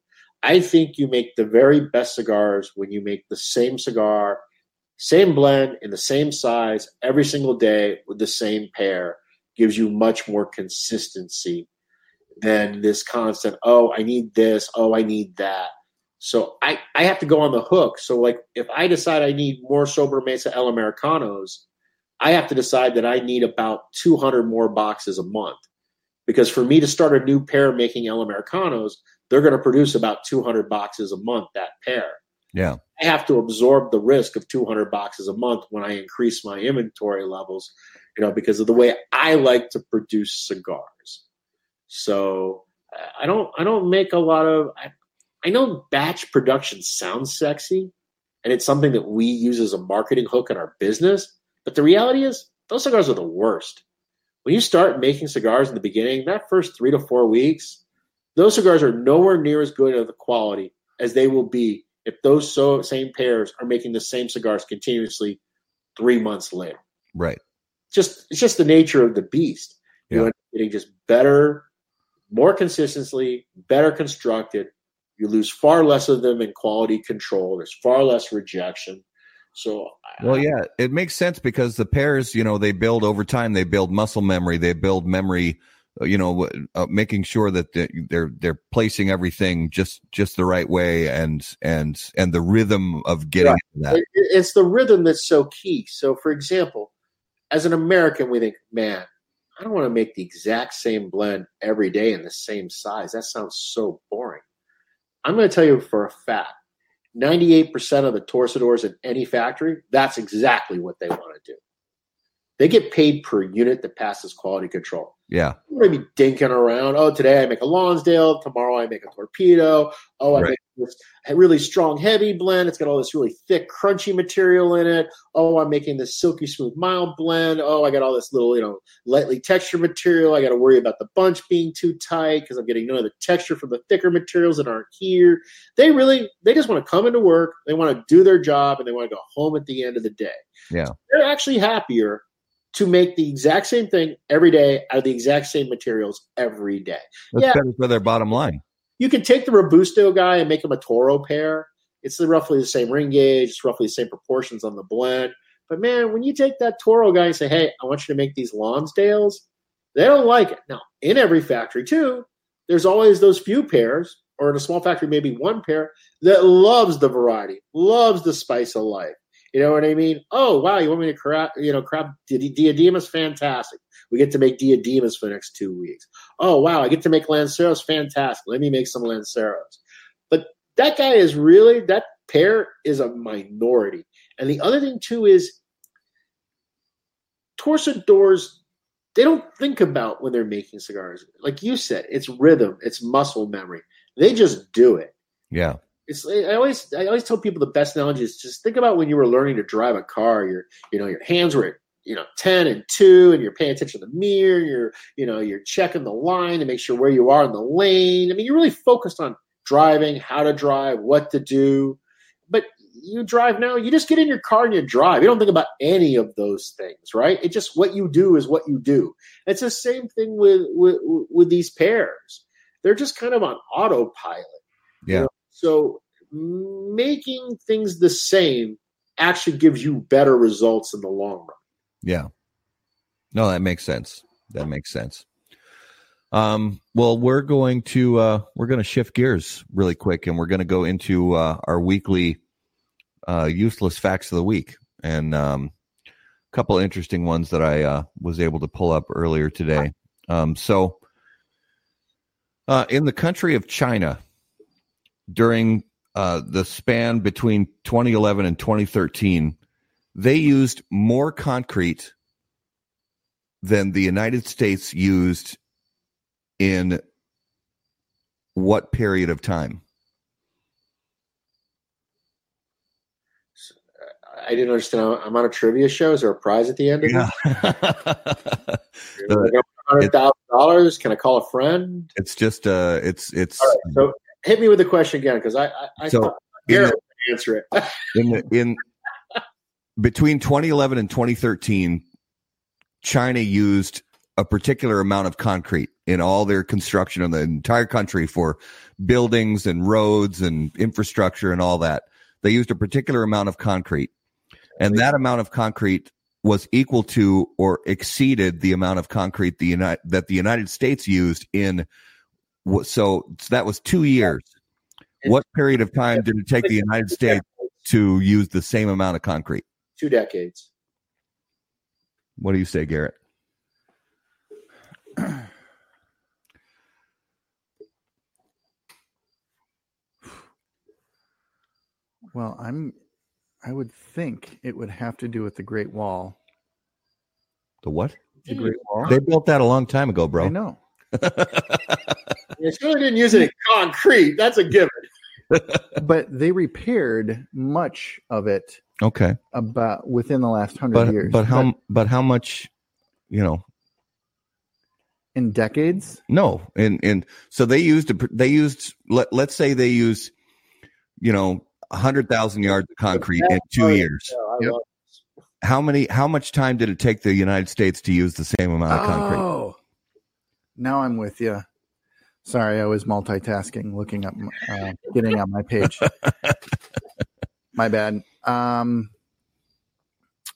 I think you make the very best cigars when you make the same cigar, same blend in the same size every single day with the same pair. Gives you much more consistency than this constant, oh, I need this, oh, I need that. So I, I have to go on the hook. So like if I decide I need more Sobremesa El Americanos, I have to decide that I need about 200 more boxes a month. Because for me to start a new pair making El Americanos, they're going to produce about 200 boxes a month, that pair. Yeah. I have to absorb the risk of 200 boxes a month when I increase my inventory levels, you know, because of the way I like to produce cigars. So I don't I don't make a lot of I, I know batch production sounds sexy and it's something that we use as a marketing hook in our business, but the reality is those cigars are the worst. When you start making cigars in the beginning, that first 3 to 4 weeks, those cigars are nowhere near as good of the quality as they will be if those so, same pairs are making the same cigars continuously 3 months later. Right. Just it's just the nature of the beast. Yeah. You know, getting just better more consistently, better constructed. You lose far less of them in quality control. There's far less rejection. So, well, yeah, it makes sense because the pairs, you know, they build over time. They build muscle memory. They build memory. Uh, you know, uh, making sure that they're they're placing everything just just the right way and and and the rhythm of getting right. that. It's the rhythm that's so key. So, for example, as an American, we think, man, I don't want to make the exact same blend every day in the same size. That sounds so boring. I'm going to tell you for a fact 98% of the torcedores in any factory, that's exactly what they want to do. They get paid per unit that passes quality control. Yeah. I'm going to be dinking around. Oh, today I make a Lonsdale. Tomorrow I make a torpedo. Oh, I right. make this really strong, heavy blend. It's got all this really thick, crunchy material in it. Oh, I'm making this silky smooth, mild blend. Oh, I got all this little, you know, lightly textured material. I got to worry about the bunch being too tight because I'm getting none of the texture from the thicker materials that aren't here. They really, they just want to come into work. They want to do their job and they want to go home at the end of the day. Yeah. They're actually happier to make the exact same thing every day out of the exact same materials every day. That's yeah, better for their bottom line. You can take the Robusto guy and make him a Toro pair. It's roughly the same ring gauge, it's roughly the same proportions on the blend. But man, when you take that Toro guy and say, hey, I want you to make these Lonsdales, they don't like it. Now, in every factory, too, there's always those few pairs, or in a small factory, maybe one pair, that loves the variety, loves the spice of life. You know what I mean? Oh, wow, you want me to crap, you know, crap diademas? Fantastic. We get to make diademas for the next two weeks. Oh, wow, I get to make lanceros? Fantastic. Let me make some lanceros. But that guy is really that pair is a minority. And the other thing too is torcedores they don't think about when they're making cigars. Like you said, it's rhythm, it's muscle memory. They just do it. Yeah. It's I always I always tell people the best analogy is just think about when you were learning to drive a car. Your you know your hands were at you know ten and two, and you're paying attention to the mirror. You're you know you're checking the line to make sure where you are in the lane. I mean, you're really focused on driving, how to drive, what to do. But you drive now, you just get in your car and you drive. You don't think about any of those things, right? It just what you do is what you do. It's the same thing with with, with these pairs. They're just kind of on autopilot. Yeah. You know? So making things the same actually gives you better results in the long run. Yeah. No, that makes sense. That makes sense. Um, well, we're going to uh, we're going to shift gears really quick, and we're going to go into uh, our weekly uh, useless facts of the week, and um, a couple interesting ones that I uh, was able to pull up earlier today. Um, so, uh, in the country of China, during uh, the span between 2011 and 2013, they used more concrete than the United States used in what period of time? I didn't understand. I'm on a trivia show. Is there a prize at the end of Yeah. it? Hundred thousand dollars. Can I call a friend? it's just uh it's it's right, so hit me with the question again because I I, I So, thought in the- answer it. in the, in between 2011 and 2013 China used a particular amount of concrete in all their construction of the entire country for buildings and roads and infrastructure and all that. They used a particular amount of concrete. And that amount of concrete was equal to or exceeded the amount of concrete the United, that the United States used in what so that was 2 years. What period of time did it take the United States to use the same amount of concrete? Two decades. What do you say, Garrett? Well, I'm. I would think it would have to do with the Great Wall. The what? The Great Wall. They built that a long time ago, bro. I bro. know. They surely didn't use any concrete. That's a given. but they repaired much of it okay, about within the last hundred but years. but how but how much? You know, in decades? no, and and so they used a, they used let let's say they used you know a hundred thousand yards of concrete in two years. Yep. How many? How much time did it take the United States to use the same amount of concrete? Oh, now I'm with you. Sorry, I was multitasking, looking up, uh, getting on my page. my bad. Um,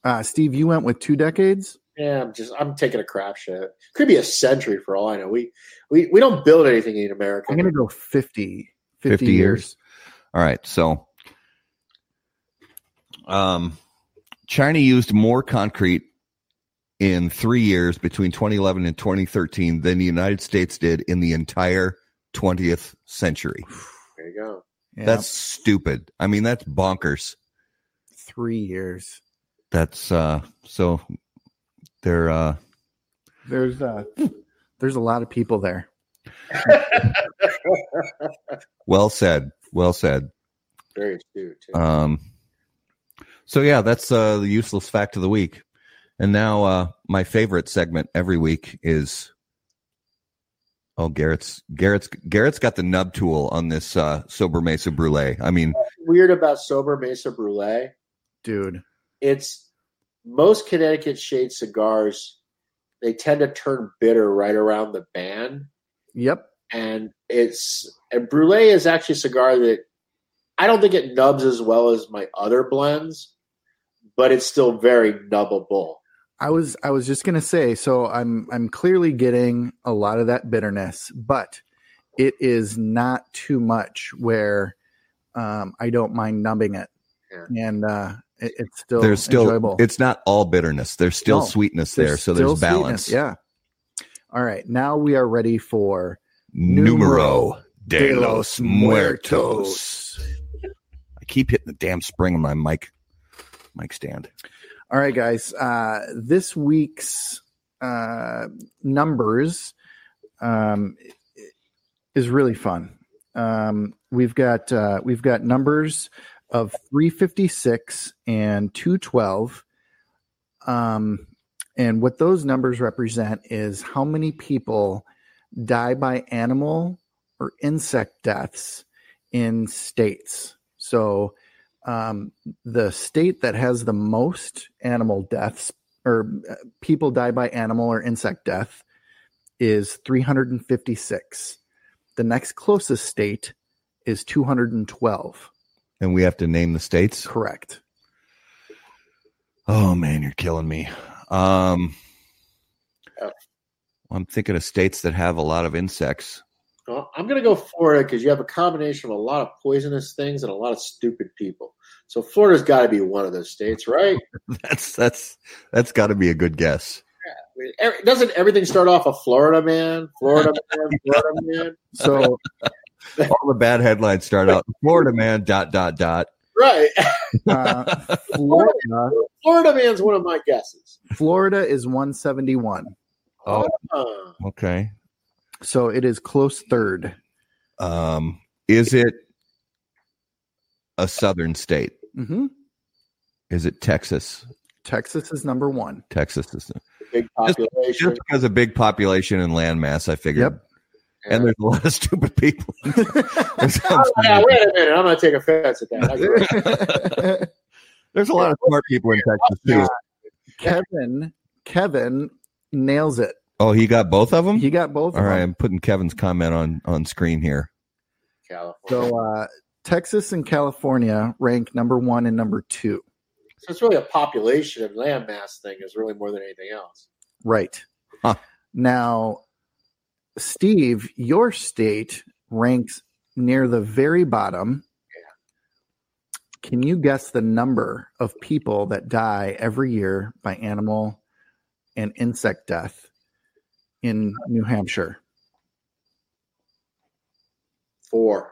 uh, Steve, you went with two decades. Yeah, I'm just I'm taking a crap shit. Could be a century for all I know. We we, we don't build anything in America. I'm going to go 50, 50, 50 years. years. All right, so um, China used more concrete in three years between 2011 and 2013 than the United States did in the entire 20th century. There you go. Yeah, That's stupid. I mean, that's bonkers. three years. That's uh, so they're uh, There's uh, there's a lot of people there. well said. Well said. Very astute. Too. Um, so yeah, that's uh, the useless fact of the week. And now uh, my favorite segment every week is oh Garrett's Garrett's Garrett's got the nub tool on this uh, Sobremesa brulee. I mean, Weird about Sobremesa Brulee. Dude, It's most Connecticut shade cigars. They tend to turn bitter right around the band, yep. and it's and Brulee is actually a cigar that I don't think it nubs as well as my other blends, but it's still very nubbable. I was I was just gonna say, so I'm I'm clearly getting a lot of that bitterness, but it is not too much where um, I don't mind numbing it, Yeah. and uh, it, it's still there's still enjoyable. it's not all bitterness. There's still No, sweetness there, so still there's balance. sweetness, Yeah. All right, now we are ready for Numero de los Muertos. I keep hitting the damn spring on my mic mic stand. All right, guys. Uh, this week's uh, numbers um, is really fun. Um, we've got uh, we've got numbers of 356 and 212. Um, and what those numbers represent is how many people die by animal or insect deaths in states. So um, the state that has the most animal deaths or uh, people die by animal or insect death is 356. The next closest state is 212. And we have to name the states. Correct. Oh man, you're killing me. Um, I'm thinking of states that have a lot of insects. Well, I'm going to go Florida because you have a combination of a lot of poisonous things and a lot of stupid people. So Florida's got to be one of those states, right? that's that's that's got to be a good guess. Yeah. I doesn't everything start off a Florida man, Florida man, Florida man? So all the bad headlines start out Florida man dot dot dot. Right. uh, Florida, Florida man's one of my guesses. Florida is 171. Oh, Uh, okay. So it is close third. Um, is it a southern state? hmm Is it Texas? Texas is number one. Texas is big population. just because of big population and land mass. I figured. Yep. And there's a lot of stupid people. There's Oh, yeah, wait a minute. I'm going to take offense at that. There's a lot of smart people in Texas too. Kevin, Kevin nails it. Oh, he got both of them. He got both. All of right, them. I'm putting Kevin's comment on on screen here. California. So uh, Texas and California rank number one and number two. So it's really a population and land mass thing is really more than anything else. Right. Huh. Now, Steve, your state ranks near the very bottom. Can you guess the number of people that die every year by animal and insect death in New Hampshire? Four.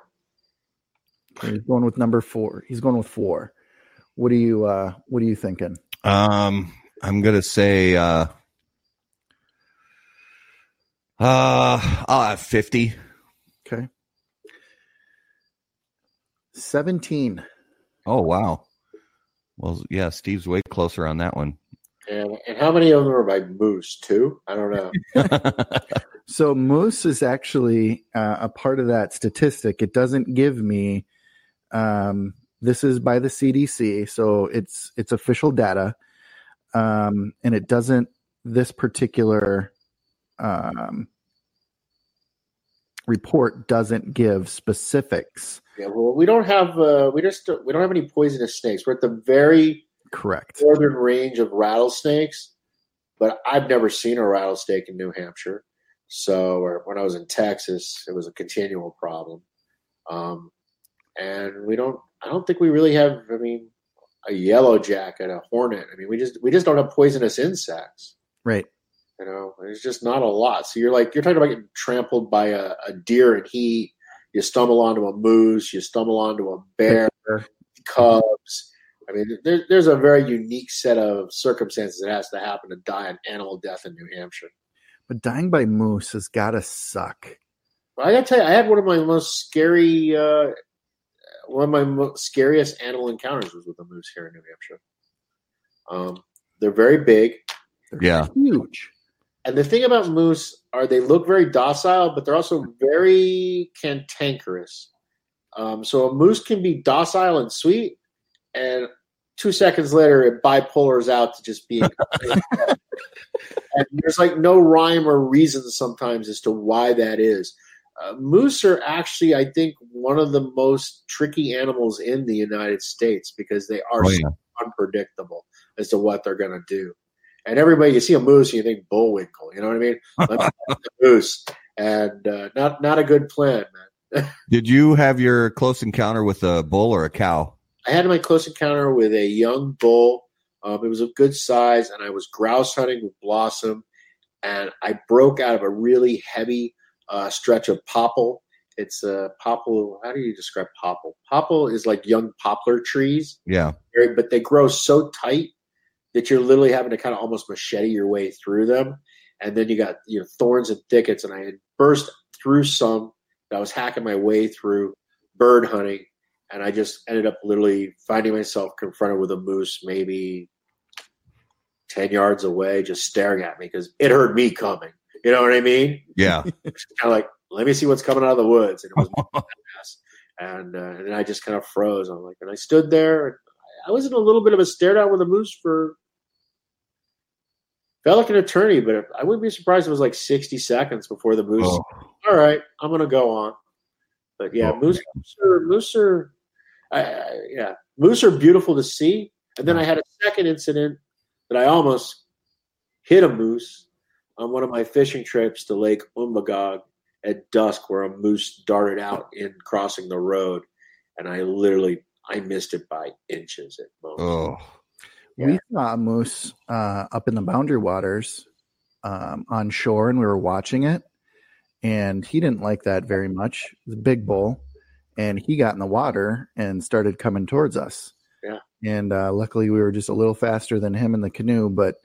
He's going with number four. He's going with four. What are you uh what are you thinking? Um, I'm gonna say uh, uh, I'll have fifty. Okay. 17. Oh wow. Well, yeah, Steve's way closer on that one. And, and how many of them are by moose? Two? I don't know. So moose is actually uh, a part of that statistic. It doesn't give me. Um, this is by the CDC, so it's it's official data, um, and it doesn't. This particular um, report doesn't give specifics. yeah, well, we don't have uh, we just we don't have any poisonous snakes. We're at the very Correct. northern range of rattlesnakes, but I've never seen a rattlesnake in New Hampshire. So, or when I was in Texas, it was a continual problem. Um, and we don't, I don't think we really have. I mean, a yellow jacket, a hornet. I mean, we just we just don't have poisonous insects. Right. You know, there's just not a lot. So you're like you're talking about getting trampled by a, a deer in heat. You stumble onto a moose. You stumble onto a bear, cubs. I mean, there, there's a very unique set of circumstances that has to happen to die an animal death in New Hampshire. But dying by moose has got to suck. But I got to tell you, I had one of my most scary, uh, one of my most scariest animal encounters was with a moose here in New Hampshire. Um, they're very big, They're Yeah. huge. and the thing about moose are they look very docile, but they're also very cantankerous. Um, so a moose can be docile and sweet, and two seconds later it bipolars out to just being. and there's like no rhyme or reason sometimes as to why that is. Uh, moose are actually, I think, one of the most tricky animals in the United States because they are Oh, so unpredictable as to what they're going to do. And everybody, you see a moose, and you think bullwinkle. You know what I mean? Let me moose, and uh, not not a good plan, man. Did you have your close encounter with a bull or a cow? I had my close encounter with a young bull. Um, it was a good size, and I was grouse hunting with Blossom, and I broke out of a really heavy uh, stretch of popple It's a popple. How do you describe popple? Popple is like young poplar trees, Yeah. but they grow so tight that you're literally having to kind of almost machete your way through them. And then you got you know thorns and thickets, and I had burst through some that I was hacking my way through bird hunting, and I just ended up literally finding myself confronted with a moose maybe ten yards away, just staring at me because it heard me coming. You know what I mean? Yeah. kind of like, let me see what's coming out of the woods. And it was. And, uh, and then I just kind of froze. I'm like, and I stood there. And I was in a little bit of a stare down with a moose for, felt like an attorney, but I wouldn't be surprised it was like 60 seconds before the moose. Oh, All right, I'm going to go on. But yeah, Oh, moose, moose are, moose are I, I, yeah, moose are beautiful to see. And then I had a second incident that I almost hit a moose on one of my fishing trips to Lake Umbagog at dusk, where a moose darted out in crossing the road, and I literally I missed it by inches at most. oh. We saw a moose uh, up in the boundary waters um, on shore, and we were watching it. And he didn't like that very much. It was a big bull, and he got in the water and started coming towards us. Yeah. And uh, luckily, we were just a little faster than him in the canoe. But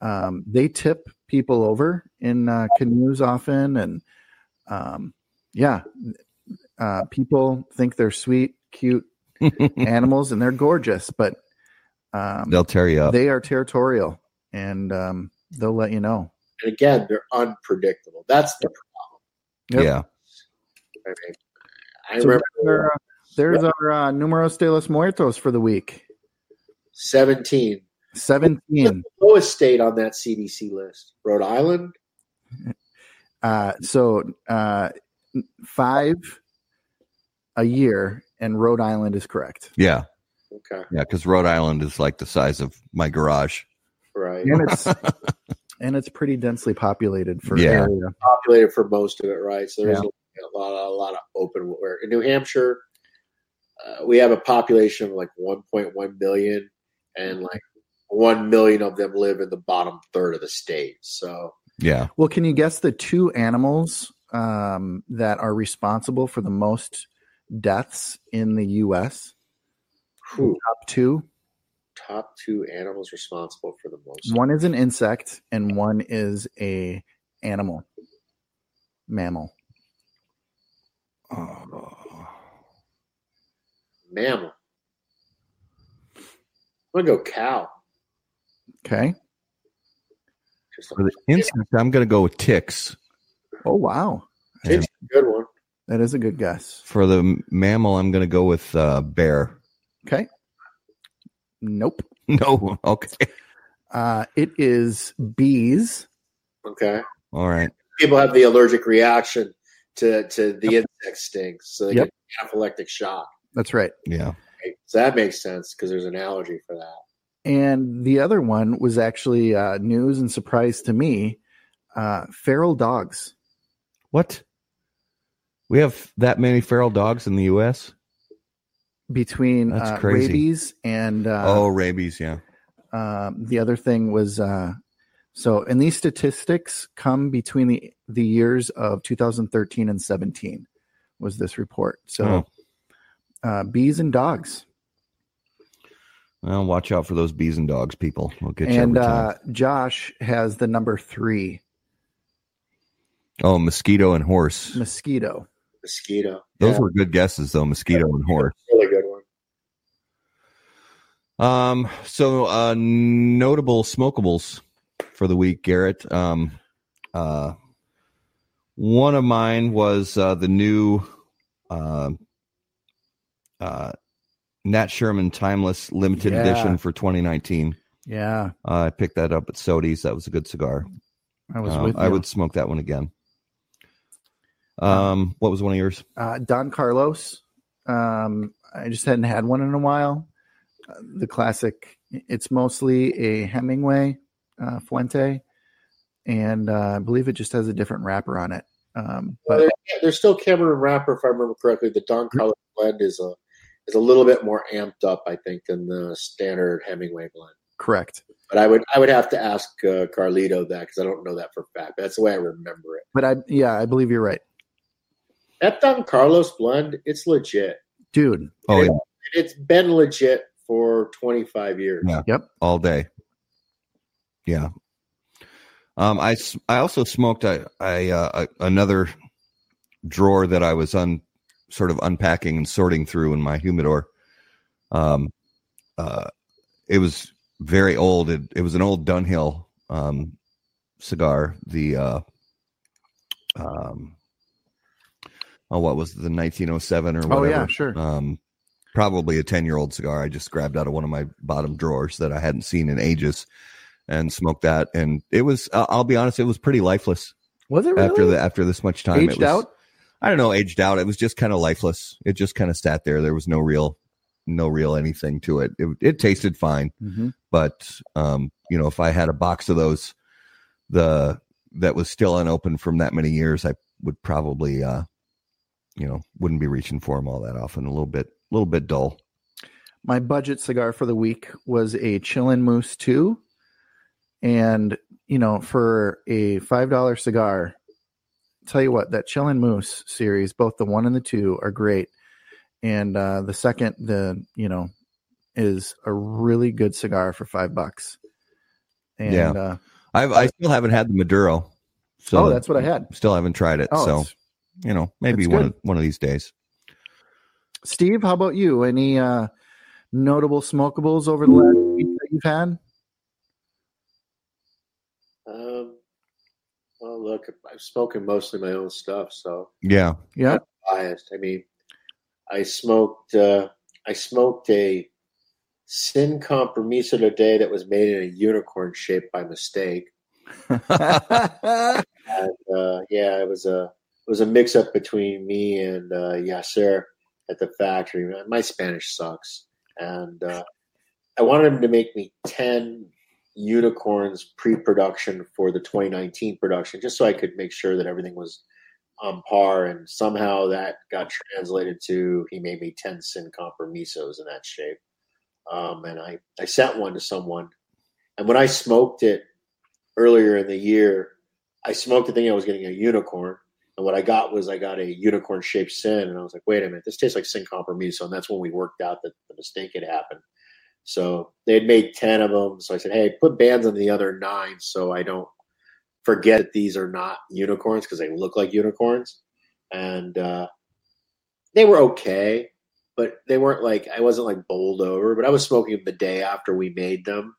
um, they tip people over in uh, canoes often, and um, yeah, uh, people think they're sweet, cute animals, and they're gorgeous, but um, They'll tear you up. they are territorial and um, they'll let you know. And again, they're unpredictable. That's the Yep. Yeah. I mean, I So remember there's our, uh, there's our uh, numeros de los muertos for the week 17. 17 The lowest state on that CDC list, Rhode Island. uh, so uh, five a year and rhode island is correct Yeah. Okay, Yeah. Because Rhode Island is like the size of my garage. right. and it's and it's pretty densely populated for Yeah. area populated for most of it, right? So there's Yeah. a, lot, a lot of open. Where in New Hampshire, uh, we have a population of like 1.1 million, and like one million of them live in the bottom third of the state. So Yeah. well can you guess the two animals um, that are responsible for the most deaths in the us whew, top two top two animals responsible for the most. One is an insect and one is a animal. Mammal. Oh. mammal. I'm gonna go cow. Okay. Just For the insect, I'm going to go with ticks. Oh wow. Ticks a good one. That is a good guess. For the mammal, I'm going to go with uh, bear. Okay. Nope. No. Okay. Uh, it is bees. Okay. All right. People have the allergic reaction to to the insect stings, so they Yep. get anaphylactic shock. That's right. Yeah. Right? So that makes sense because there's an allergy for that. And the other one was actually uh, news and surprise to me. Uh, feral dogs. What? We have that many feral dogs in the U.S. Between That's uh, crazy. rabies and uh, oh, rabies. Yeah. Um, the other thing was uh, so, and these statistics come between the the years of 2013 and 17 was this report. So, uh, bees and dogs, Well, watch out for those bees and dogs, people. We'll get you and uh, Josh has the number three oh, mosquito and horse. mosquito. Mosquito. Those Yeah, were good guesses, though. Mosquito and horse. really good one. Um, so uh notable smokables for the week, Garrett. Um uh one of mine was uh the new uh uh Nat Sherman Timeless Limited Yeah. Edition for 2019. Yeah, Uh, I picked that up at Sodi's. That was a good cigar. I was Uh, with you. I would smoke that one again. Um, what was one of yours? uh, Don Carlos. Um, I just hadn't had one in a while. Uh, the classic. It's mostly a Hemingway uh, Fuente, and uh, I believe it just has a different wrapper on it. Um, but there- yeah, there's still Cameroon Wrapper, if I remember correctly. The Don Carlos blend is a is a little bit more amped up, I think, than the standard Hemingway blend. correct. But I would I would have to ask uh, Carlito that because I don't know that for a fact. That's the way I remember it. But I, yeah, I believe you're right. that Don Carlos blend, it's legit. dude. Oh And yeah, It's been legit for 25 years. Yeah. Yep. all day. Yeah. Um, I I also smoked I I uh, a- another drawer that I was un sort of unpacking and sorting through in my humidor. Um, uh, it was very old. It, it was an old Dunhill um cigar. The uh, um, oh, what was it, the 1907 or whatever? Oh yeah, sure. um, probably a 10 year old cigar I just grabbed out of one of my bottom drawers that I hadn't seen in ages and smoked that. And it was, uh, I'll be honest, it was pretty lifeless Was it really? after the, after this much time. aged it was, out? I don't know, aged out. It was just kind of lifeless. It just kind of sat there. There was no real, no real anything to it. It, it tasted fine, hmm but, um, you know, if I had a box of those, the, that was still unopened from that many years, I would probably, uh, you know, wouldn't be reaching for them all that often. A little bit, a little bit dull. My budget cigar for the week was a Chillin' Moose 2. And, you know, for a $5 cigar, tell you what, that Chillin' Moose series, both the one and the two are great. And uh, the second, the, you know, is a really good cigar for five bucks. And, Yeah. uh, I've, I still haven't had the Maduro. So oh, that's what I had. Still haven't tried it. Oh, so, you know, maybe one of, one of these days. Steve, how about you? Any uh, notable smokables over the last week that you've had? Um, well, look, I've spoken mostly my own stuff, so Yeah. Yeah. biased. I mean, I smoked uh, I smoked a Sin Compromiso today that was made in a unicorn shape by mistake. And, uh, yeah, it was a it was a mix up between me and uh, Yasser at the factory. My Spanish sucks, and uh, I wanted him to make me ten unicorns pre-production for the 2019 production, just so I could make sure that everything was on par. And somehow that got translated to he made me ten sin compromisos in that shape. Um, and I I sent one to someone, and when I smoked it earlier in the year, I smoked the thing I was getting a unicorn. And what I got was I got a unicorn shaped sin, and I was like, wait a minute, this tastes like sin compromiso, and that's when we worked out that the mistake had happened. So they had made ten of them. So I said, hey, put bands on the other nine, so I don't forget that these are not unicorns because they look like unicorns. And uh, they were okay, but they weren't like I wasn't like bowled over. But I was smoking them the day after we made them,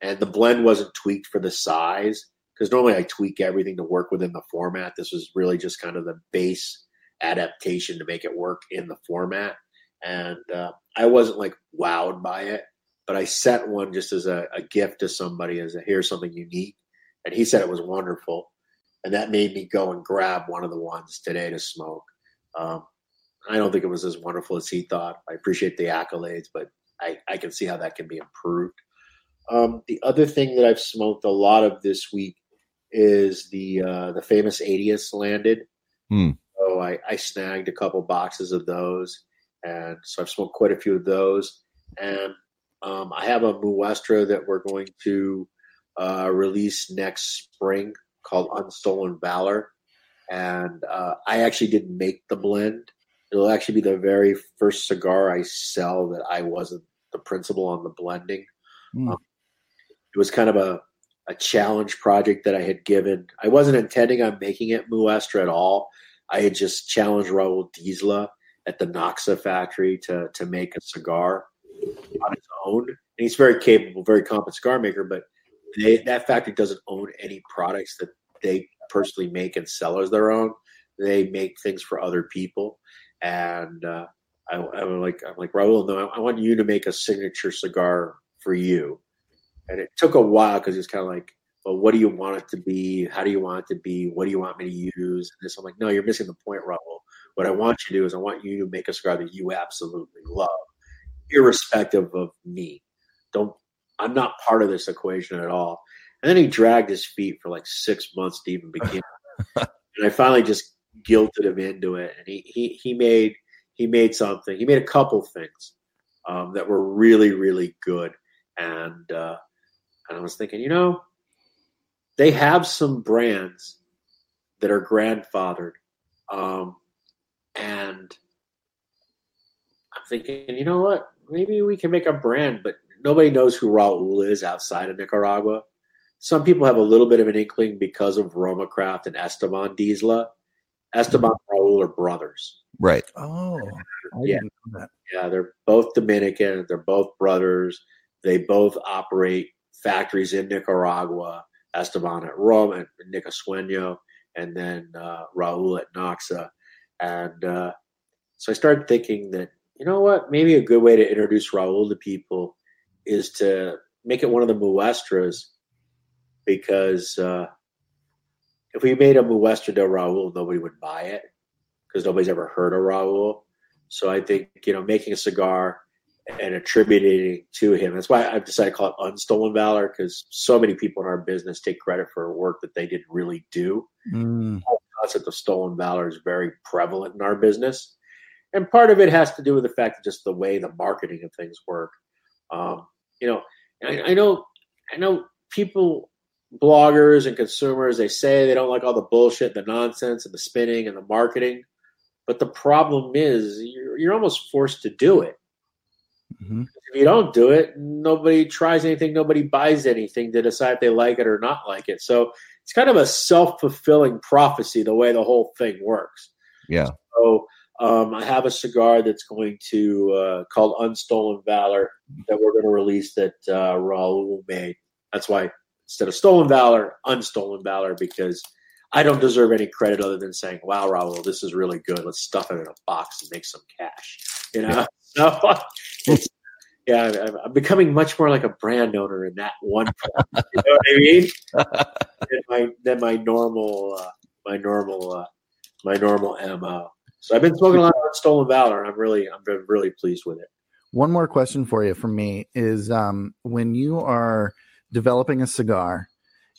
and the blend wasn't tweaked for the size because normally I tweak everything to work within the format. This was really just kind of the base adaptation to make it work in the format. And uh, I wasn't like wowed by it, but I sent one just as a, a gift to somebody as a here's something unique. And he said it was wonderful. And that made me go and grab one of the ones today to smoke. Um, I don't think it was as wonderful as he thought. I appreciate the accolades, but I, I can see how that can be improved. Um, the other thing that I've smoked a lot of this week is the uh, the famous 80s landed. Hmm. So I, I snagged a couple boxes of those, and so I've smoked quite a few of those. And um, I have a Muestra that we're going to uh, release next spring called Unstolen Valor, and uh, I actually didn't make the blend. It'll actually be the very first cigar I sell that I wasn't the principal on the blending. Hmm. Um, it was kind of a a challenge project that I had given. I wasn't intending on making it Muestra at all. I had just challenged Raul Disla at the Noxa factory to to make a cigar on his own. And he's very capable, very competent cigar maker, but they, that factory doesn't own any products that they personally make and sell as their own. They make things for other people, and uh, I, I'm like, I'm like Raul. No, I want you to make a signature cigar for you. And it took a while because was kind of like, well, what do you want it to be? How do you want it to be? What do you want me to use? And this, I'm like, no, you're missing the point, Raul. What I want you to do is I want you to make a cigar that you absolutely love, irrespective of me. Don't, I'm not part of this equation at all. And then he dragged his feet for like six months to even begin. and I finally just guilted him into it. And he, he, he made, he made something, he made a couple things um, that were really, really good. And, uh, and I was thinking, you know, they have some brands that are grandfathered. Um, and I'm thinking, you know what? Maybe we can make a brand, but nobody knows who Raul is outside of Nicaragua. Some people have a little bit of an inkling because of Roma Craft and Esteban Disla. Esteban and Raul are brothers. Right. Oh, I Yeah. didn't know that. Yeah, they're both Dominican. They're both brothers. They both operate factories in Nicaragua. Esteban at Roma and Nicasueño, and then uh, Raul at Noxa. And uh, so I started thinking that, you know what, maybe a good way to introduce Raul to people is to make it one of the Muestras because uh, if we made a Muestra de Raul, nobody would buy it because nobody's ever heard of Raul. So I think, you know, making a cigar and attributing to him. That's why I've decided to call it Unstolen Valor because so many people in our business take credit for work that they didn't really do. Mm, The concept of stolen valor is very prevalent in our business. And part of it has to do with the fact that just the way the marketing of things work. Um, you know, I, I know, I know people, bloggers and consumers, they say they don't like all the bullshit, the nonsense, and the spinning and the marketing. But the problem is, you're, you're almost forced to do it. mhm. If you don't do it, nobody tries anything, nobody buys anything to decide if they like it or not like it. So it's kind of a self fulfilling prophecy the way the whole thing works. Yeah. So um, I have a cigar that's going to uh, called Unstolen Valor that we're going to release that uh, Raul made. That's why instead of Stolen Valor, Unstolen Valor because I don't deserve any credit other than saying, "Wow, Raul, this is really good. Let's stuff it in a box and make some cash." You know. So yeah, I'm, I'm becoming much more like a brand owner in that one. Point, you know what I mean? than my than my normal uh, my normal uh, my normal mo. So I've been smoking a lot of stolen valor. and I'm really I'm really pleased with it. One more question for you from me is um, when you are developing a cigar,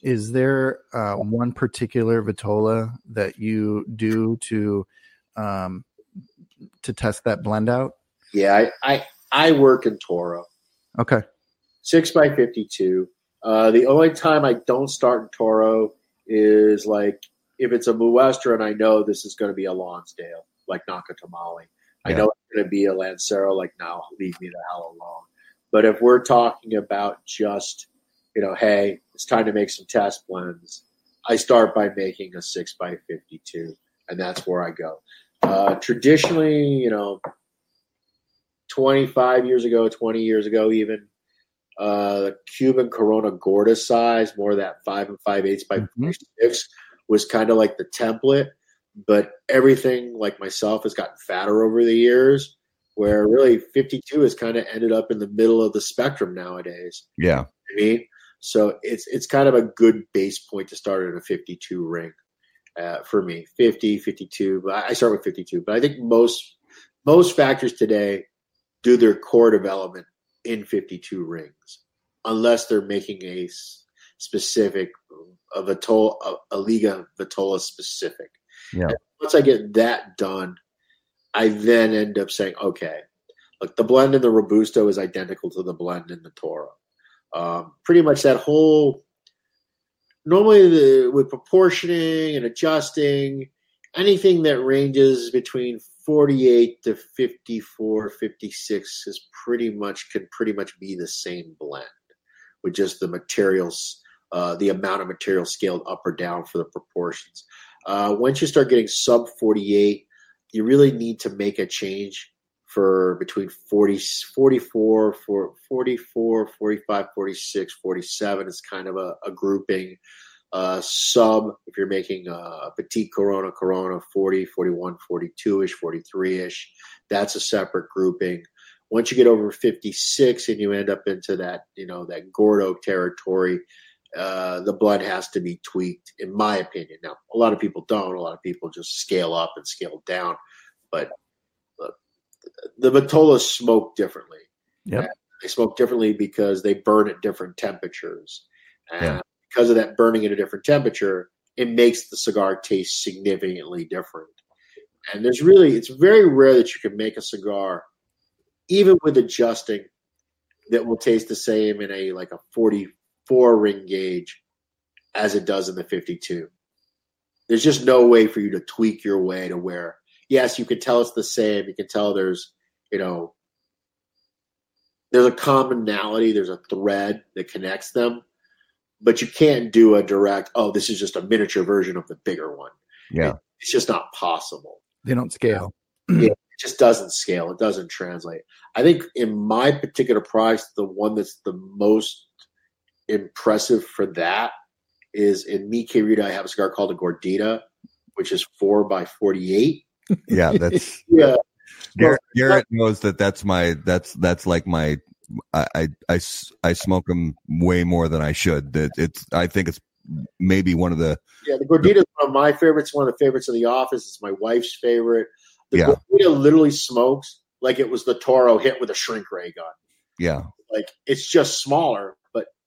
is there uh, one particular vitola that you do to um, to test that blend out? Yeah, I I, I work in Toro Okay. six by fifty two. Uh, the only time I don't start in Toro is like if it's a Muestra and I know this is going to be a Lonsdale, like Nacatamale. I know it's going to be a Lancero, like now leave me the hell alone. But if we're talking about just, you know, hey, it's time to make some test blends, I start by making a six by fifty-two, and that's where I go. Uh, traditionally, you know, twenty-five years ago, twenty years ago, even uh, the Cuban Corona Gorda size, more of that five and five eighths by Mhm. six, was kind of like the template. But everything, like myself, has gotten fatter over the years. Where really 52 has kind of ended up in the middle of the spectrum nowadays. Yeah. I mean, so it's it's kind of a good base point to start at a 52 ring uh, for me. 50, 52, but I start with 52. But I think most most factories today do their core development in 52 rings, unless they're making a specific a Vitola, a, a Liga Vitola specific. Yeah. Once I get that done, I then end up saying, okay, look, the blend in the Robusto is identical to the blend in the Toro. Um, pretty much that whole normally the with proportioning and adjusting anything that ranges between 48 to 54 56 is pretty much can pretty much be the same blend with just the materials uh, the amount of material scaled up or down for the proportions uh, once you start getting sub 48 you really need to make a change for between 40, 44, for 44, 45, 46, 47 is kind of a, a grouping. Uh, sub, if you're making a petite Corona, Corona 40, 41, 42 ish, 43 ish, that's a separate grouping. Once you get over 56 and you end up into that, you know, that Gordo territory, uh, the blood has to be tweaked, in my opinion. Now, a lot of people don't. A lot of people just scale up and scale down. But look, the Vitolas smoke differently. Yep. They smoke differently because they burn at different temperatures. And Yeah. because of that burning at a different temperature, it makes the cigar taste significantly different. And there's really, it's very rare that you can make a cigar, even with adjusting, that will taste the same in a like a 44 ring gauge as it does in the 52. There's just no way for you to tweak your way to where yes, you can tell it's the same. You can tell there's, you know, there's a commonality, there's a thread that connects them, but you can't do a direct, oh, this is just a miniature version of the bigger one. Yeah. It's just not possible. They don't scale. Yeah, it just doesn't scale. It doesn't translate. I think in my particular price, the one that's the most impressive for that is in Mi Querida. I have a cigar called a Gordita, which is four by forty-eight. Yeah, that's Yeah, Garrett, Garrett knows that that's my that's that's like my I I I smoke them way more than I should. That it's I think it's maybe one of the yeah. The Gordita is one of my favorites. One of the favorites of the office. It's my wife's favorite. The Yeah. Gordita literally smokes like it was the Toro hit with a shrink ray gun. yeah like it's just smaller,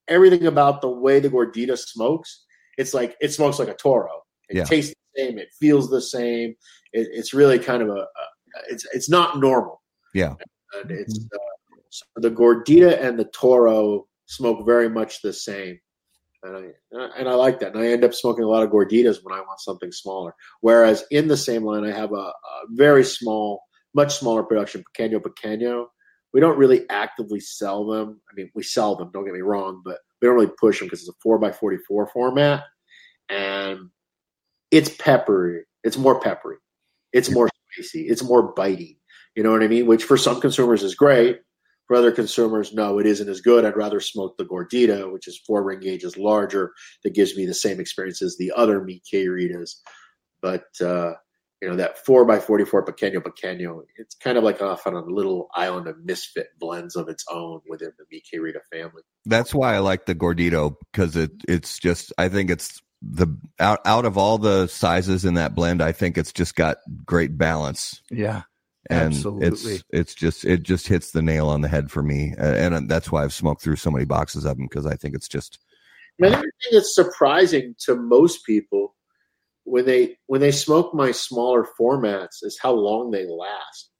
everything about the way the gordita smokes, it's like it smokes like a toro. It Yeah. tastes the same, it feels the same. It, it's really kind of a, a it's it's not normal. Yeah. and it's uh, so the gordita and the toro smoke very much the same. And I and I like that. And I end up smoking a lot of gorditas when I want something smaller. Whereas in the same line, I have a, a very small, much smaller production, Pequeño Pequeño, we don't really actively sell them. I mean, we sell them. Don't get me wrong, but we don't really push them because it's a four by forty four format, and it's peppery. It's more peppery. It's more spicy. It's more bitey. You know what I mean? Which for some consumers is great. For other consumers, no, it isn't as good. I'd rather smoke the Gordita, which is four ring gauges larger, that gives me the same experience as the other Mi Queridas. But uh, you know that four by forty four Pequeño Pequeño. It's kind of like off on a little island of misfit blends of its own within the Mi Querida family. that's why I like the gordito because it it's just I think it's the out out of all the sizes in that blend I think it's just got great balance Yeah. and Absolutely. it's it's just it just hits the nail on the head for me Uh, and that's why I've smoked through so many boxes of them because I think it's just And I think it's surprising to most people when they when they smoke my smaller formats is how long they last.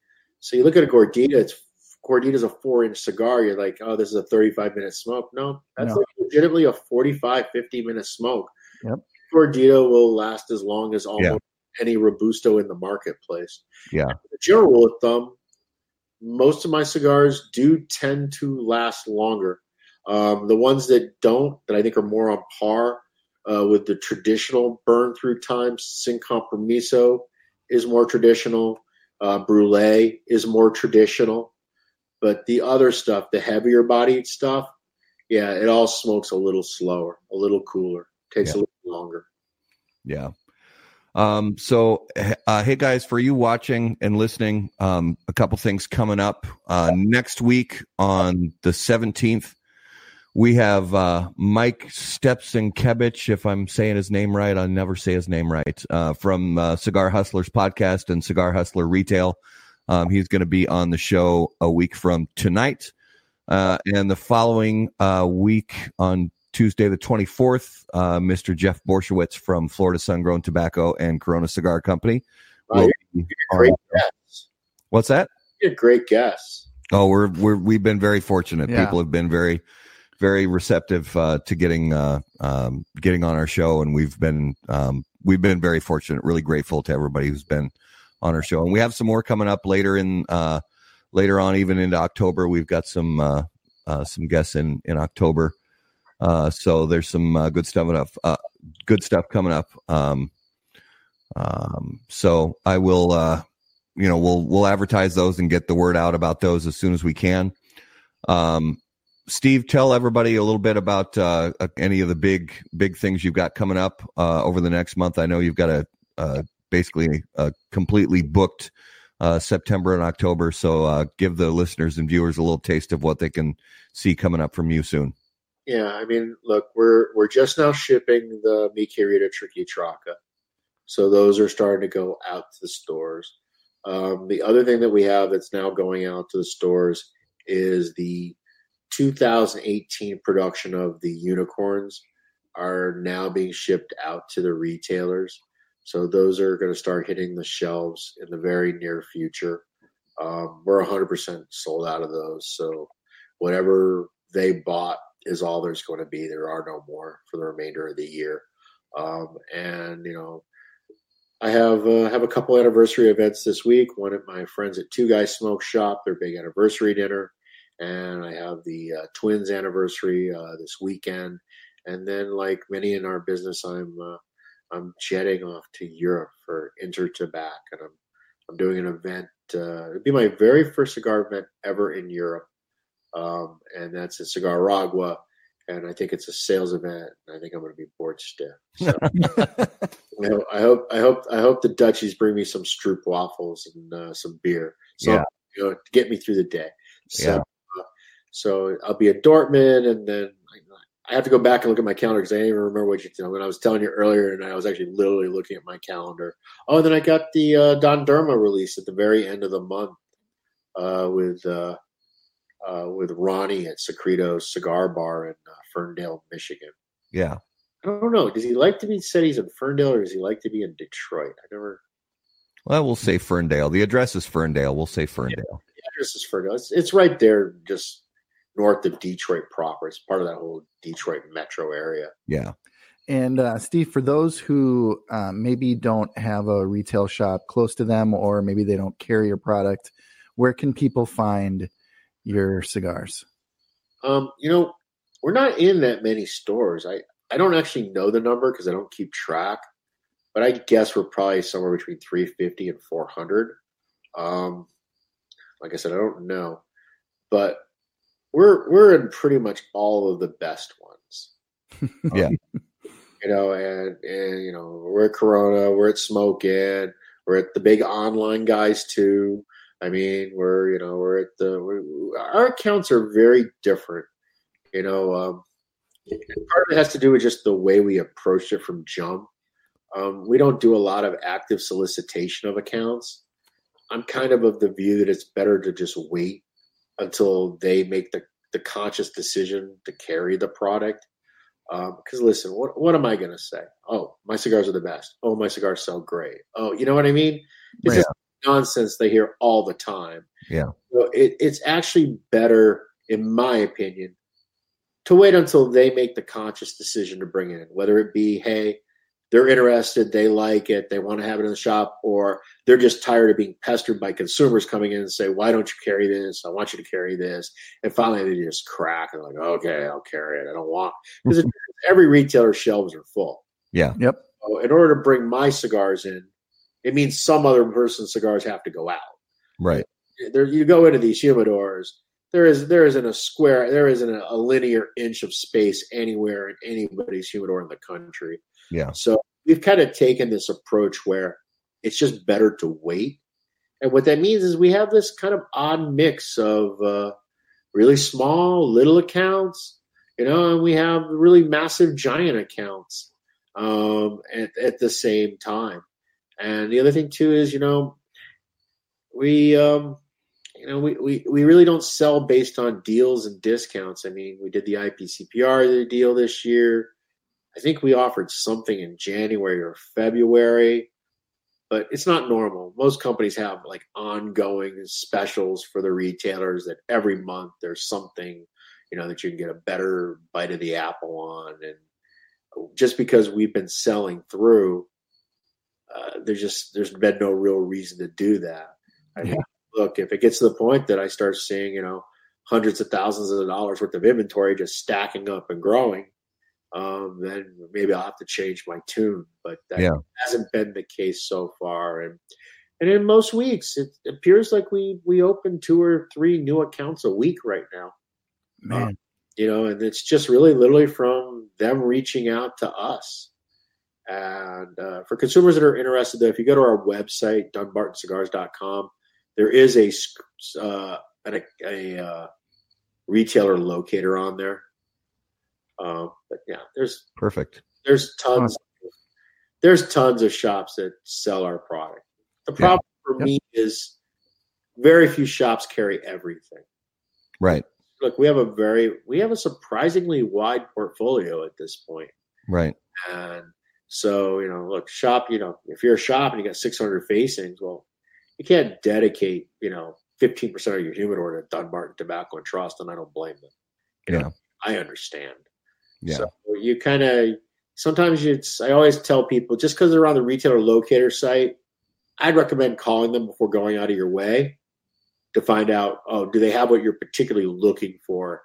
So you look at a Gordita, it's Gordita's a four inch cigar. You're like, oh, this is a 35 minute smoke. No, that's No. like legitimately a 45, 50 minute smoke. Yep. Gordita will last as long as almost any Robusto in the marketplace. Yeah. The general rule of thumb, most of my cigars do tend to last longer. Um, the ones that don't, that I think are more on par uh, with the traditional burn through times, Sin Compromiso is more traditional. Uh, Brulee is more traditional. But the other stuff, the heavier bodied stuff, yeah, it all smokes a little slower, a little cooler, takes Yeah. a little longer. Yeah. Um, so, uh, hey guys, for you watching and listening, um, a couple things coming up. Uh, next week on the 17th, we have uh, Mike Stepson-Kebich, if I'm saying his name right. I'll never say his name right, uh, from uh, Cigar Hustlers podcast and Cigar Hustler Retail. Um, he's going to be on the show a week from tonight. Uh, and the following uh, week on Tuesday, the 24th, uh, Mr. Jeff Borysiewicz from Florida Sun Grown Tobacco and Corona Cigar Company. Wow, will you're be great on- guess. What's that? You're a great guess. Oh, we're we're we've been very fortunate. Yeah. People have been very very receptive uh, to getting uh, um, getting on our show, and we've been um, we've been very fortunate. Really grateful to everybody who's been on our show, and we have some more coming up later in uh, later on, even into October. We've got some uh, uh, some guests in in October, uh, so there's some good stuff up, good stuff coming up. Um, um, so I will. You know we'll we'll advertise those and get the word out about those as soon as we can um steve tell everybody a little bit about uh uh, any of the big big things you've got coming up uh over the next month. I know you've got a uh basically a completely booked uh september and october. So give the listeners and viewers a little taste of what they can see coming up from you soon. Yeah, I mean, look, we're we're just now shipping the Mi Querida Triqui Traca, so those are starting to go out to the stores. Um, the other thing that we have that's now going out to the stores is the 2018 production of the unicorns are now being shipped out to the retailers. So those are going to start hitting the shelves in the very near future. Um, we're 100% sold out of those. So whatever they bought is all there's going to be. There are no more for the remainder of the year. Um, and, you know, I have uh, have a couple anniversary events this week. One at my friends at Two Guys Smoke Shop, their big anniversary dinner, and I have the uh, twins anniversary uh, this weekend. And then, like many in our business, I'm uh, I'm jetting off to Europe for Intertabac, and I'm I'm doing an event. Uh, it'd be my very first cigar event ever in Europe, um, and that's at Cigaragua and I think it's a sales event. I think I'm going to be bored stiff. So I, hope, I hope, I hope the Dutchies bring me some Stroop waffles and uh, some beer, so yeah. you know, to get me through the day. So, yeah. So I'll be at Dortmund, and then I have to go back and look at my calendar because I didn't even remember what you told when I was telling you earlier, and I was actually literally looking at my calendar. Oh, and then I got the uh, Don Dharma release at the very end of the month uh, with uh, uh, with Ronnie at Secreto Cigar Bar in uh, Ferndale, Michigan. Yeah. I don't know. Does he like to be said he's in Ferndale or does he like to be in Detroit? I never. Well, we'll say Ferndale. The address is Ferndale. We'll say Ferndale. Yeah, the address is Ferndale. It's, it's right there, just north of Detroit proper. It's part of that whole Detroit metro area. Yeah. And uh, Steve, for those who uh, maybe don't have a retail shop close to them, or maybe they don't carry your product, where can people find your cigars? Um, you know, we're not in that many stores. I, I don't actually know the number because I don't keep track, but I guess we're probably somewhere between 350 and 400. Um, like I said, I don't know, but we're we're in pretty much all of the best ones. yeah. Um, you know, and, and you know, we're at Corona, we're at Smoke Inn, we're at the big online guys too. I mean, we're you know we're at the we're, our accounts are very different. You know, um, part of it has to do with just the way we approach it from jump. Um, we don't do a lot of active solicitation of accounts. I'm kind of of the view that it's better to just wait until they make the, the conscious decision to carry the product. Because um, listen, what what am I going to say? Oh, my cigars are the best. Oh, my cigars sell great. Oh, you know what I mean? It's yeah nonsense they hear all the time. Yeah. So it, it's actually better, in my opinion, to wait until they make the conscious decision to bring it in, whether it be, hey, they're interested, they like it, they want to have it in the shop, or they're just tired of being pestered by consumers coming in and say, Why don't you carry this? I want you to carry this. And finally they just crack and like, okay, I'll carry it. I don't want because every retailer's shelves are full. Yeah. Yep. So in order to bring my cigars in, it means some other person's cigars have to go out. Right. There, you go into these humidors. There is there isn't a square. There isn't a, a linear inch of space anywhere in anybody's humidor in the country. Yeah. So we've kind of taken this approach where it's just better to wait. And what that means is we have this kind of odd mix of uh, really small, little accounts, you know, and we have really massive, giant accounts um, at, at the same time. And the other thing too is, you know, we um, you know, we, we, we really don't sell based on deals and discounts. I mean, we did the IPCPR deal this year. I think we offered something in January or February, but it's not normal. Most companies have like ongoing specials for the retailers that every month there's something, you know, that you can get a better bite of the apple on. And just because we've been selling through, uh, there's just there's been no real reason to do that. I mean, look, if it gets to the point that I start seeing, you know, hundreds of thousands of dollars worth of inventory just stacking up and growing, um, then maybe I'll have to change my tune. But that yeah. hasn't been the case so far. And and in most weeks, it appears like we we open two or three new accounts a week right now. Man, uh, you know, and it's just really literally from them reaching out to us. And uh, for consumers that are interested, though, if you go to our website, dunbartoncigars.com, there is a, uh, a, a uh, retailer locator on there. Um, but yeah, there's perfect. There's tons. Awesome. There's tons of shops that sell our product. The problem yeah. for yep. me is very few shops carry everything. Right. Look, we have a very we have a surprisingly wide portfolio at this point. Right. And so, you know, look, shop, you know, if you're a shop and you got 600 facings, well, you can't dedicate, you know, 15% of your humidor to Dunbarton Tobacco and Trust, and I don't blame them. You yeah. Know, I understand. Yeah. So you kind of, sometimes it's I always tell people just because they're on the retailer locator site, I'd recommend calling them before going out of your way to find out oh do they have what you're particularly looking for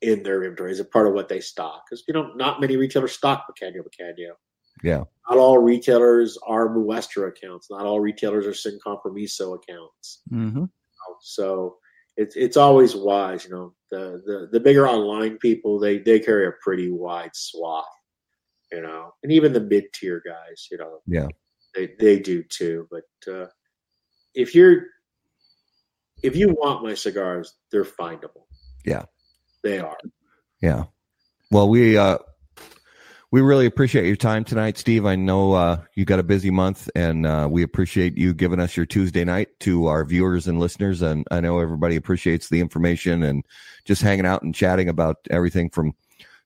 in their inventory? Is it part of what they stock? Because you know not many retailers stock Bacano Bacano. Yeah. Not all retailers are Muestra accounts. Not all retailers are Sin Compromiso accounts. Mm-hmm. So it's it's always wise, you know. The the the bigger online people they they carry a pretty wide swath, you know, and even the mid tier guys, you know, Yeah. they they do too. But uh, if you're if you want my cigars, they're findable. Yeah. they are. Yeah. Well, we uh we really appreciate your time tonight, Steve. I know uh you got a busy month and uh we appreciate you giving us your Tuesday night to our viewers and listeners and I know everybody appreciates the information and just hanging out and chatting about everything from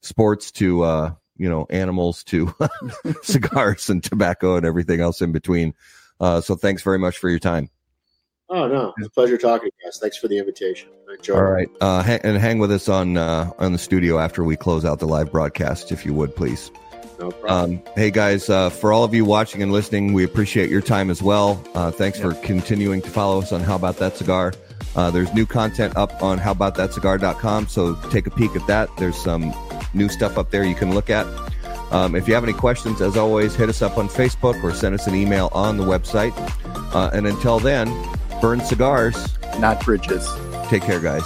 sports to uh you know animals to cigars and tobacco and everything else in between. Uh so thanks very much for your time. Oh no, it's a pleasure talking to you guys. Thanks for the invitation. I enjoyed All it. right. Uh, ha- and hang with us on uh, on the studio after we close out the live broadcast, if you would, please. No problem. Um, hey guys, uh, for all of you watching and listening, we appreciate your time as well. Uh, thanks for continuing to follow us on How About That Cigar. Uh, there's new content up on howaboutthatcigar.com, so take a peek at that. There's some new stuff up there you can look at. Um, if you have any questions, as always, hit us up on Facebook or send us an email on the website. Uh, and until then, burn cigars. Not bridges. Take care, guys.